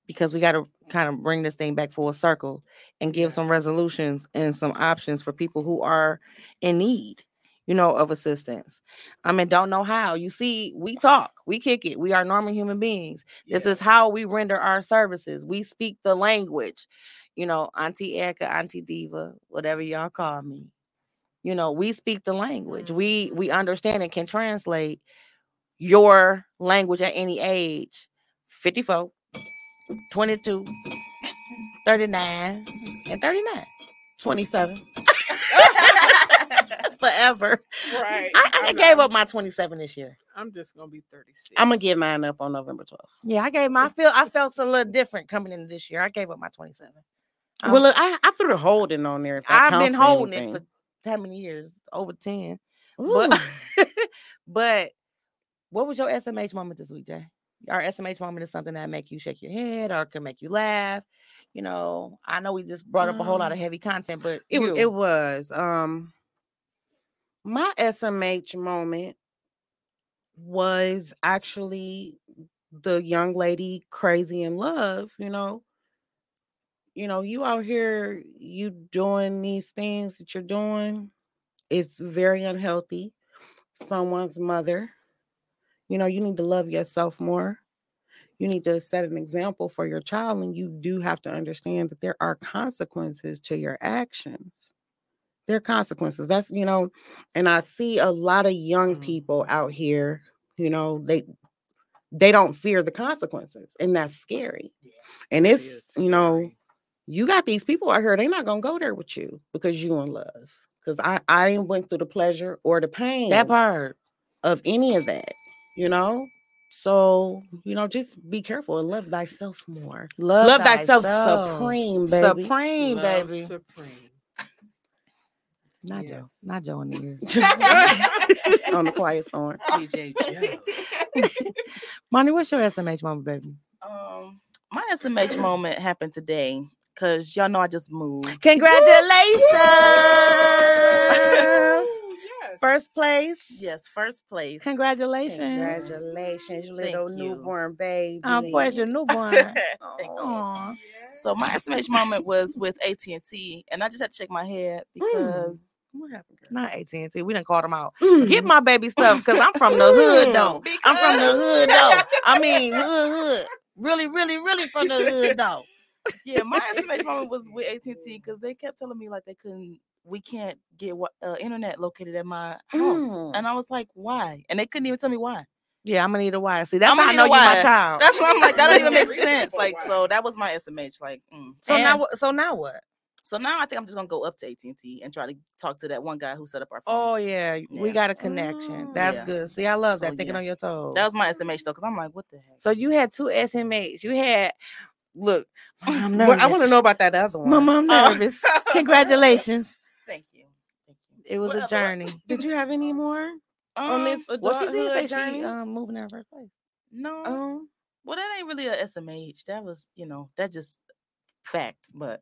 because we got to kind of bring this thing back full circle and give some resolutions and some options for people who are in need you know of assistance. I mean don't know how. You see we talk we kick it we are normal human beings. This is how we render our services. We speak the language you know auntie Erica, auntie diva whatever y'all call me. You know we speak the language. We we understand and can translate your language at any age 54 22 39 and 39 27. forever Right. I, I, know. gave up my 27 this year I'm just gonna be 36. I'm gonna give mine up on November 12th. yeah i gave my I feel i felt a little different coming into this year i gave up my 27 Um, well, look, I, I threw the holding on there. i've been counts for holding it for how many years over 10 Ooh. but but what was your smh moment this week jay our smh moment is something that make you shake your head or can make you laugh you know? I know we just brought up a whole lot of Um, heavy content but it, you, it was um my smh moment was actually the young lady crazy in love you know? You know you out here you doing these things that you're doing it's very unhealthy. Someone's mother you know you need to love yourself more. You need to set an example for your child and you do have to understand that there are consequences to your actions. There are consequences. That's you know and i see a lot of young people out here you know they they don't fear the consequences and that's scary. And it's you know you got these people out here they're not gonna go there with you because you in love because i i didn't went through the pleasure or the pain that part. of any of that you know? So you know just be careful and love thyself more. Love, love, thyself, thyself. supreme baby. Supreme Love baby. Supreme. not joe not joe in the ears. On the quiet storm. DJ Joe. Monty, what's your smh moment baby? Um, my SMH moment happened today because y'all know I just moved. congratulations Yes. first place Yes, first place. congratulations congratulations little Thank you. newborn baby oh boy your newborn Thank you. So my SMH moment was with AT and T, and I just had to shake my head because what happened girl? not AT&T. We didn't call them out. Mm. Get my baby stuff because I'm from the hood though. I'm from the hood though. I mean hood hood. Really, really, really from the hood though. yeah, my SMH moment was with AT and T because they kept telling me like they couldn't, we can't get what uh, internet located at my house, Mm. and I was like, why? And they couldn't even tell me why. Yeah, I'm gonna need a wire. See, that's I'ma how I know a you my child. That's why I'm like, that don't even make sense. Like, so that was my SMH. Like, mm. so now And what so now what? So now I think I'm just gonna go up to AT and T and try to talk to that one guy who set up our phone. Oh phones. yeah, we got a connection. Mm. That's Yeah. good. See, I love So, that. Thinking yeah. on your toes. that was my SMH though, because I'm like, what the heck? so you had two SMH. You had look. I'm Well, I want to know about that other one. Mama, I'm Oh. nervous. Congratulations. Thank you. Thank you. It was a journey. Did you have any more on Um, this Well, she did adulthood say journey? she um, moving out of first place. No. Um, Well, that ain't really a SMH. That was, you know, that just fact. But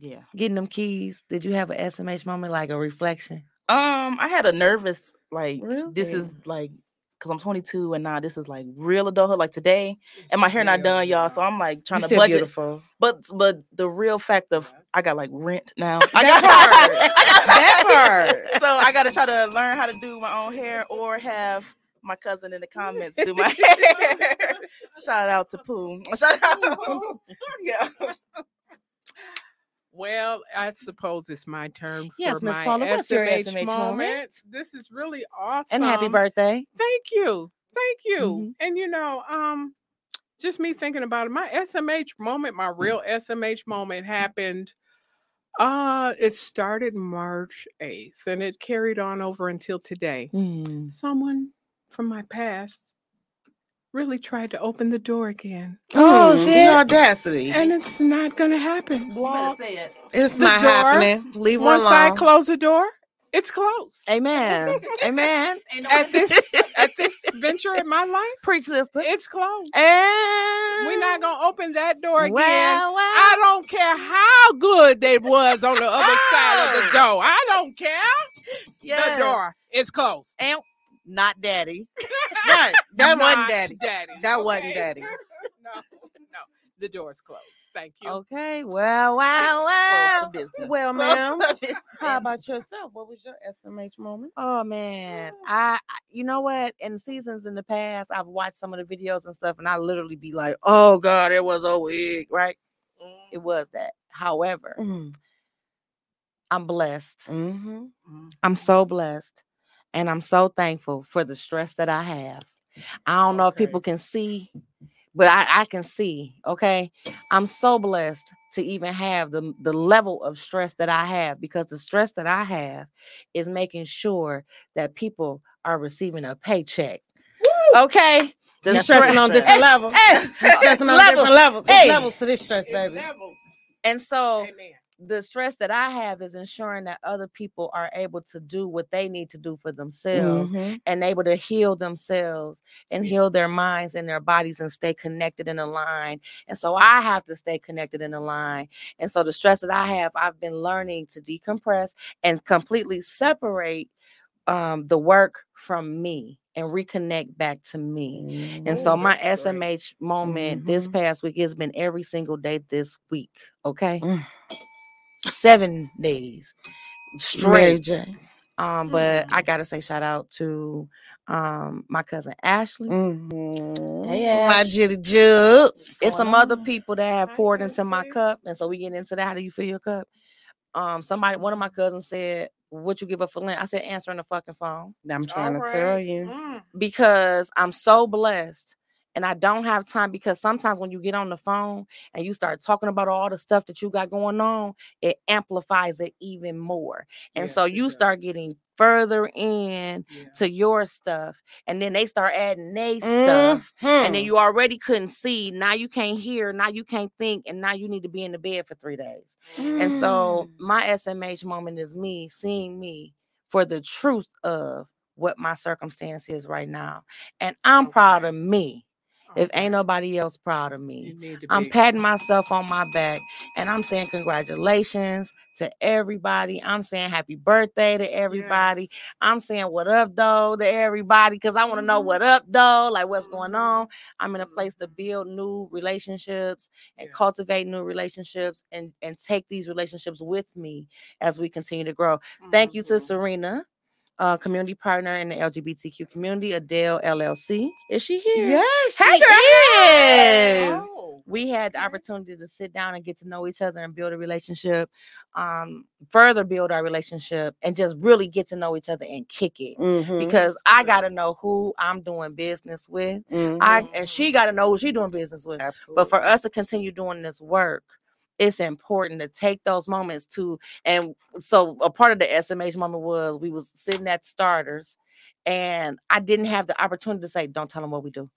yeah. Getting them keys. Did you have an SMH moment like a reflection? Um, I had a nervous like really? this is like because I'm 22 and now this is like real adulthood. Like today, and my hair not done, y'all. So I'm like trying you to budget. beautiful. But but the real fact of I got like rent now. I got. I got- That part. So I got to try to learn how to do my own hair or have my cousin in the comments do my hair. Shout out to Pooh. Shout out. yeah. Well, I suppose it's my turn Yes, for Miss my Paula, what's your SMH, SMH moment. moment? This is really awesome. And happy birthday. Thank you. Thank you. Mhm. And you know, um, just me thinking about it, my SMH moment, my real SMH moment happened. Uh, it started March 8th and it carried on over until today. Mm. Someone from my past really tried to open the door again. Oh, Mm, shit. The audacity. And it's not gonna happen. You say it. it's the not door, happening. Leave her Once I close the door, it's closed. Amen. Amen. At this at this venture in my life, Preach, sister. it's closed. And We're not gonna open that door again. Well, well. I don't care how good they was on the other side of the oh. door. I don't care. Yes. The door is closed. And not daddy. Right. That wasn't daddy. daddy. That wasn't daddy. no, no. The door's closed. Thank you. Okay. Well, wow, Close wow. business. Well, ma'am, how about yourself? What was your SMH moment? Oh man, I I- you know what? In seasons in the past, I've watched some of the videos and stuff, and I literally be like, "Oh God, it was a wig, right? It was that." However, Mm. I'm blessed. Mm-hmm. I'm so blessed, and I'm so thankful for the stress that I have. I don't know if people can see, but I, I can see. Okay, I'm so blessed to even have the the level of stress that I have because the stress that I have is making sure that people are receiving a paycheck. Okay, the That's stress stressing on stress. different levels. Hey, Stressing it's on levels. different levels. It's Hey. levels to this stress, It's baby. levels. And so Amen. The stress that I have is ensuring that other people are able to do what they need to do for themselves Mhm. and able to heal themselves and heal their minds and their bodies and stay connected in a line. And so I have to stay connected in a line. And so the stress that I have, I've been learning to decompress and completely separate um, the work from me and reconnect back to me. And so my that's great. SMH moment this Mhm. past week has been every single day this week. Okay. Mm. Seven days Mary straight. Um, but I Mm. gotta say shout out to um my cousin Ashley. Mhm. Hey, My Ash. jitty juice. It's some other people that have poured into my cup, and so we get into that. How do you fill your cup? Um, somebody, one of my cousins said, "What you give up for Lent?" I said, "Answering the fucking phone." I'm trying All to tell you. Mm. because I'm so blessed and I don't have time because sometimes when you get on the phone and you start talking about all the stuff that you got going on, it amplifies it even more. And so you start getting further in Yeah. to your stuff and then they start adding their stuff and Mm-hmm. then you already couldn't see, now you can't hear, now you can't think and now you need to be in the bed for 3 days. And so Mm. my SMH moment is me seeing me for the truth of what my circumstance is right now. And I'm proud of me. If ain't nobody else proud of me. You need to I'm patting myself on my back and I'm saying congratulations to everybody. I'm saying happy birthday to everybody. Yes. I'm saying what up though to everybody because I want to know Mhm. what up though, like what's going Mhm. on. I'm in a place to build new relationships and Yes. cultivate new relationships and and take these relationships with me as we continue to grow. Thank you to Mhm. Serena, uh, community partner in the LGBTQ community, Adele LLC. Is she here? Yes, Hey, she girl. is. Oh, We had the opportunity to sit down and get to know each other and build a relationship, um, further build our relationship, and just really get to know each other and kick it. Mhm. Because I got to know who I'm doing business with. Mhm. I and she got to know who she doing business with. Absolutely. But for us to continue doing this work, it's important to take those moments to and so a part of the SMH moment was we was sitting at starters and I didn't have the opportunity to say, don't tell them what we do.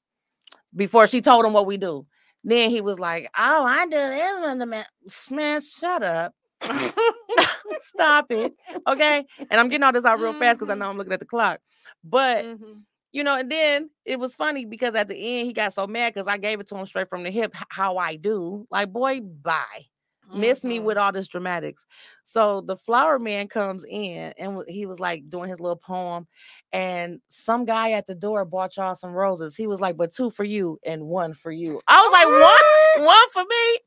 Before she told him what we do. Then he was like, Oh, I do this man. Man, shut up. Stop it. Okay. And I'm getting all this out real fast because I know I'm looking at the clock. But Mhm. You know, and then it was funny because at the end he got so mad because I gave it to him straight from the hip, how I do. Like, boy, bye. Miss me with Mhm. all this dramatics. So the flower man comes in and he was like doing his little poem, and some guy at the door bought y'all some roses. He was like, but two for you and one for you. I was like, one, one for me.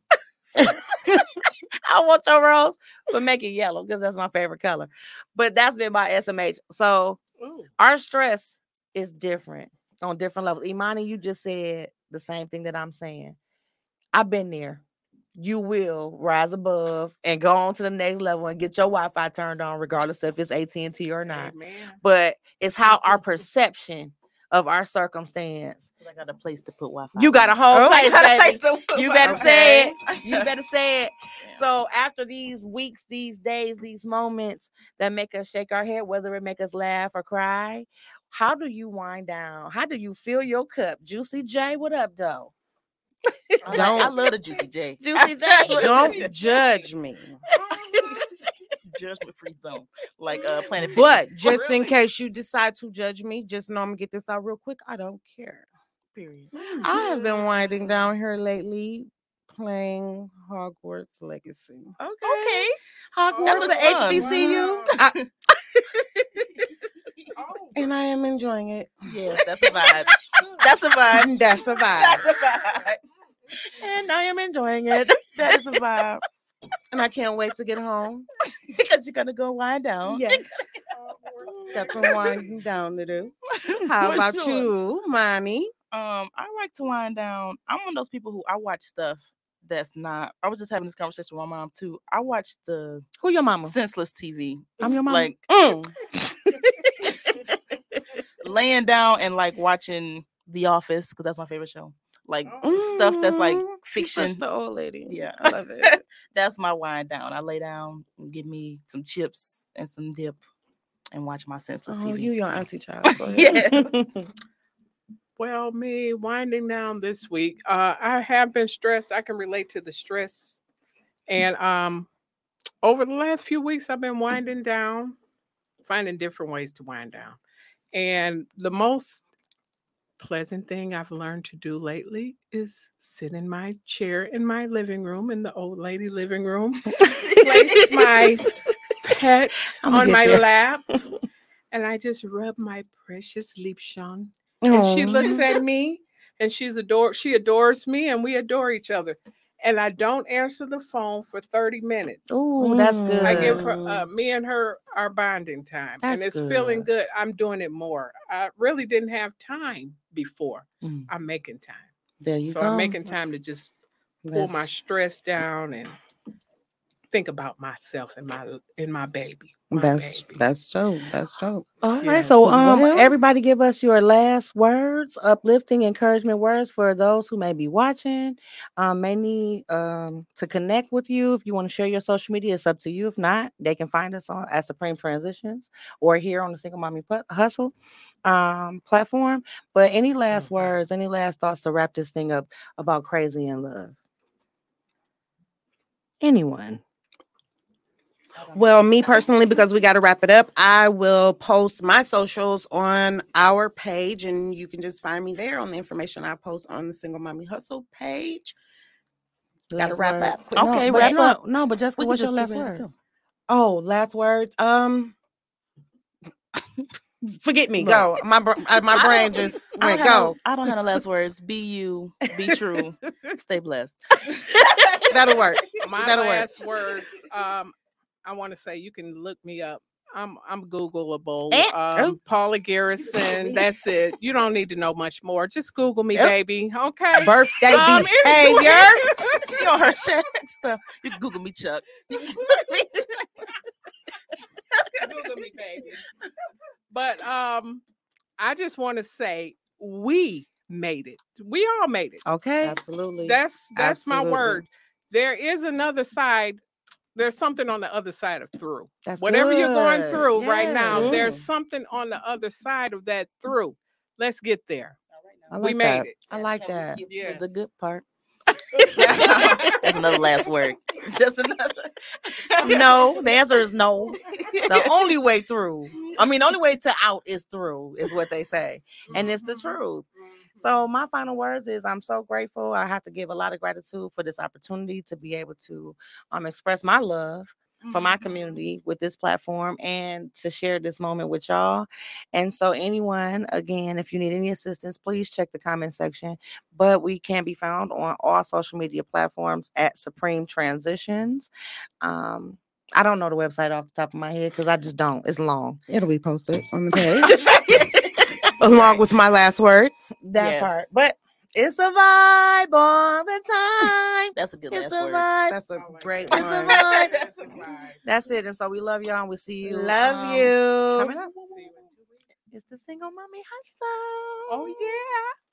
I want your rose, but make it yellow because that's my favorite color. But that's been my SMH. So Ooh. our stress is different on different levels. Imani, you just said the same thing that I'm saying. I've been there. You will rise above and go on to the next level and get your Wi-Fi turned on, regardless if it's AT&T or not. Amen. But it's how our perception of our circumstance. I got a place to put Wi-Fi. You got a whole Oh, place, got a place to put You Wi-Fi. better say it. You better say it. So after these weeks, these days, these moments that make us shake our head, whether it make us laugh or cry, how do you wind down? How do you fill your cup? Juicy J, what up, though? I, like- I love the Juicy J. Juicy J. Don't judge me. Judgment free zone, like uh, Planet But Fitness. just in Really? case you decide to judge me, just know I'm gonna get this out real quick. I don't care. period. I have been winding down here lately playing Hogwarts Legacy. Okay. Hogwarts, looks the fun. HBCU. I- Oh, And I am enjoying it. Yes, that's a vibe. That's a vibe. That's a vibe. That's a vibe. And I am enjoying it. That is a vibe. And I can't wait to get home. because you're gonna go wind down. Yes. Got some winding down to do. How For about sure. you, mommy? Um, I like to wind down. I'm one of those people who I watch stuff that's not. I was just having this conversation with my mom too. I watch the Who your mama? senseless TV. I'm your mom. Like Mm. Laying down and like watching The Office because that's my favorite show. Like stuff that's like Mm, she's such fiction. the old lady. Yeah. I love it. that's my wind down. I lay down, and give me some chips and some dip, and watch my senseless oh, TV. you your auntie child. Go ahead. Well, me winding down this week. Uh, I have been stressed. I can relate to the stress, and um, over the last few weeks, I've been winding down, finding different ways to wind down. And the most pleasant thing I've learned to do lately is sit in my chair in my living room, in the old lady living room, place my pet on my there. lap, and I just rub my precious Liebschon and she looks at me and she's adore she adores me and we adore each other and i don't answer the phone for 30 minutes Oh, that's good. i give her uh, me and her our bonding time That's and it's feeling good. good i'm doing it more i really didn't have time before Mm. i'm making time There you so go. i'm making time to just pull my stress down and think about myself and my and my baby my That's baby. that's dope. That's dope. All right. So um Well- everybody give us your last words, uplifting encouragement words for those who may be watching, um, may need um to connect with you. If you want to share your social media, it's up to you. If not, they can find us on at Supreme Transitions or here on the Single Mommy Hustle um platform. But any last Okay. words, any last thoughts to wrap this thing up about crazy in love? Anyone? Well, me personally, because we got to wrap it up, I will post my socials on our page, and you can just find me there on the information I post on the Single Mommy Hustle page. Gotta wrap up. words? Quick. No, Okay, but wrap no, up. No, but Jessica, We can what's your last get ready to go. words? Oh, last words. Um, forget me. Look. Go. My my brain just went don't have go. I don't have the last words. Be you. Be true. Stay blessed. That'll work. my That'll work. last words um i want to say you can look me up i'm i'm googleable Eh, um paula garrison that's it you don't need to know much more just google me Oh. baby okay Birthday Um, behavior. she on her shit stuff. You can Google me, Chuck. You Google me. baby but um i just want to say we made it we all made it Okay. Absolutely. that's that's my word there is another side. There's something on the other side of through. That's Whatever you're going good. through right now, Yes. there's something on the other side of that through. Let's get there. I we like made that. it. I like Can that. skip to Yes. the good part. That's another last word. Just another. no, the answer is no. The only way through, I mean, the only way to out is through, is what they say. And it's the mm-hmm. truth. So my final words is I'm so grateful. I have to give a lot of gratitude for this opportunity to be able to um express my love for my community with this platform and to share this moment with y'all. And so anyone, again, if you need any assistance, please check the comment section. But we can be found on all social media platforms at Supreme Transitions. Um I don't know the website off the top of my head because I just don't. It's long. It'll be posted on the page along with my last word. That Yes. part. But it's a vibe all the time. That's a good It's last a word. vibe. That's a like great that. It's a one. vibe. That's a vibe. That's it. And so we love y'all and we see you. Love um, you. Coming up. See you in two weeks. It's the single mommy hustle. Oh yeah.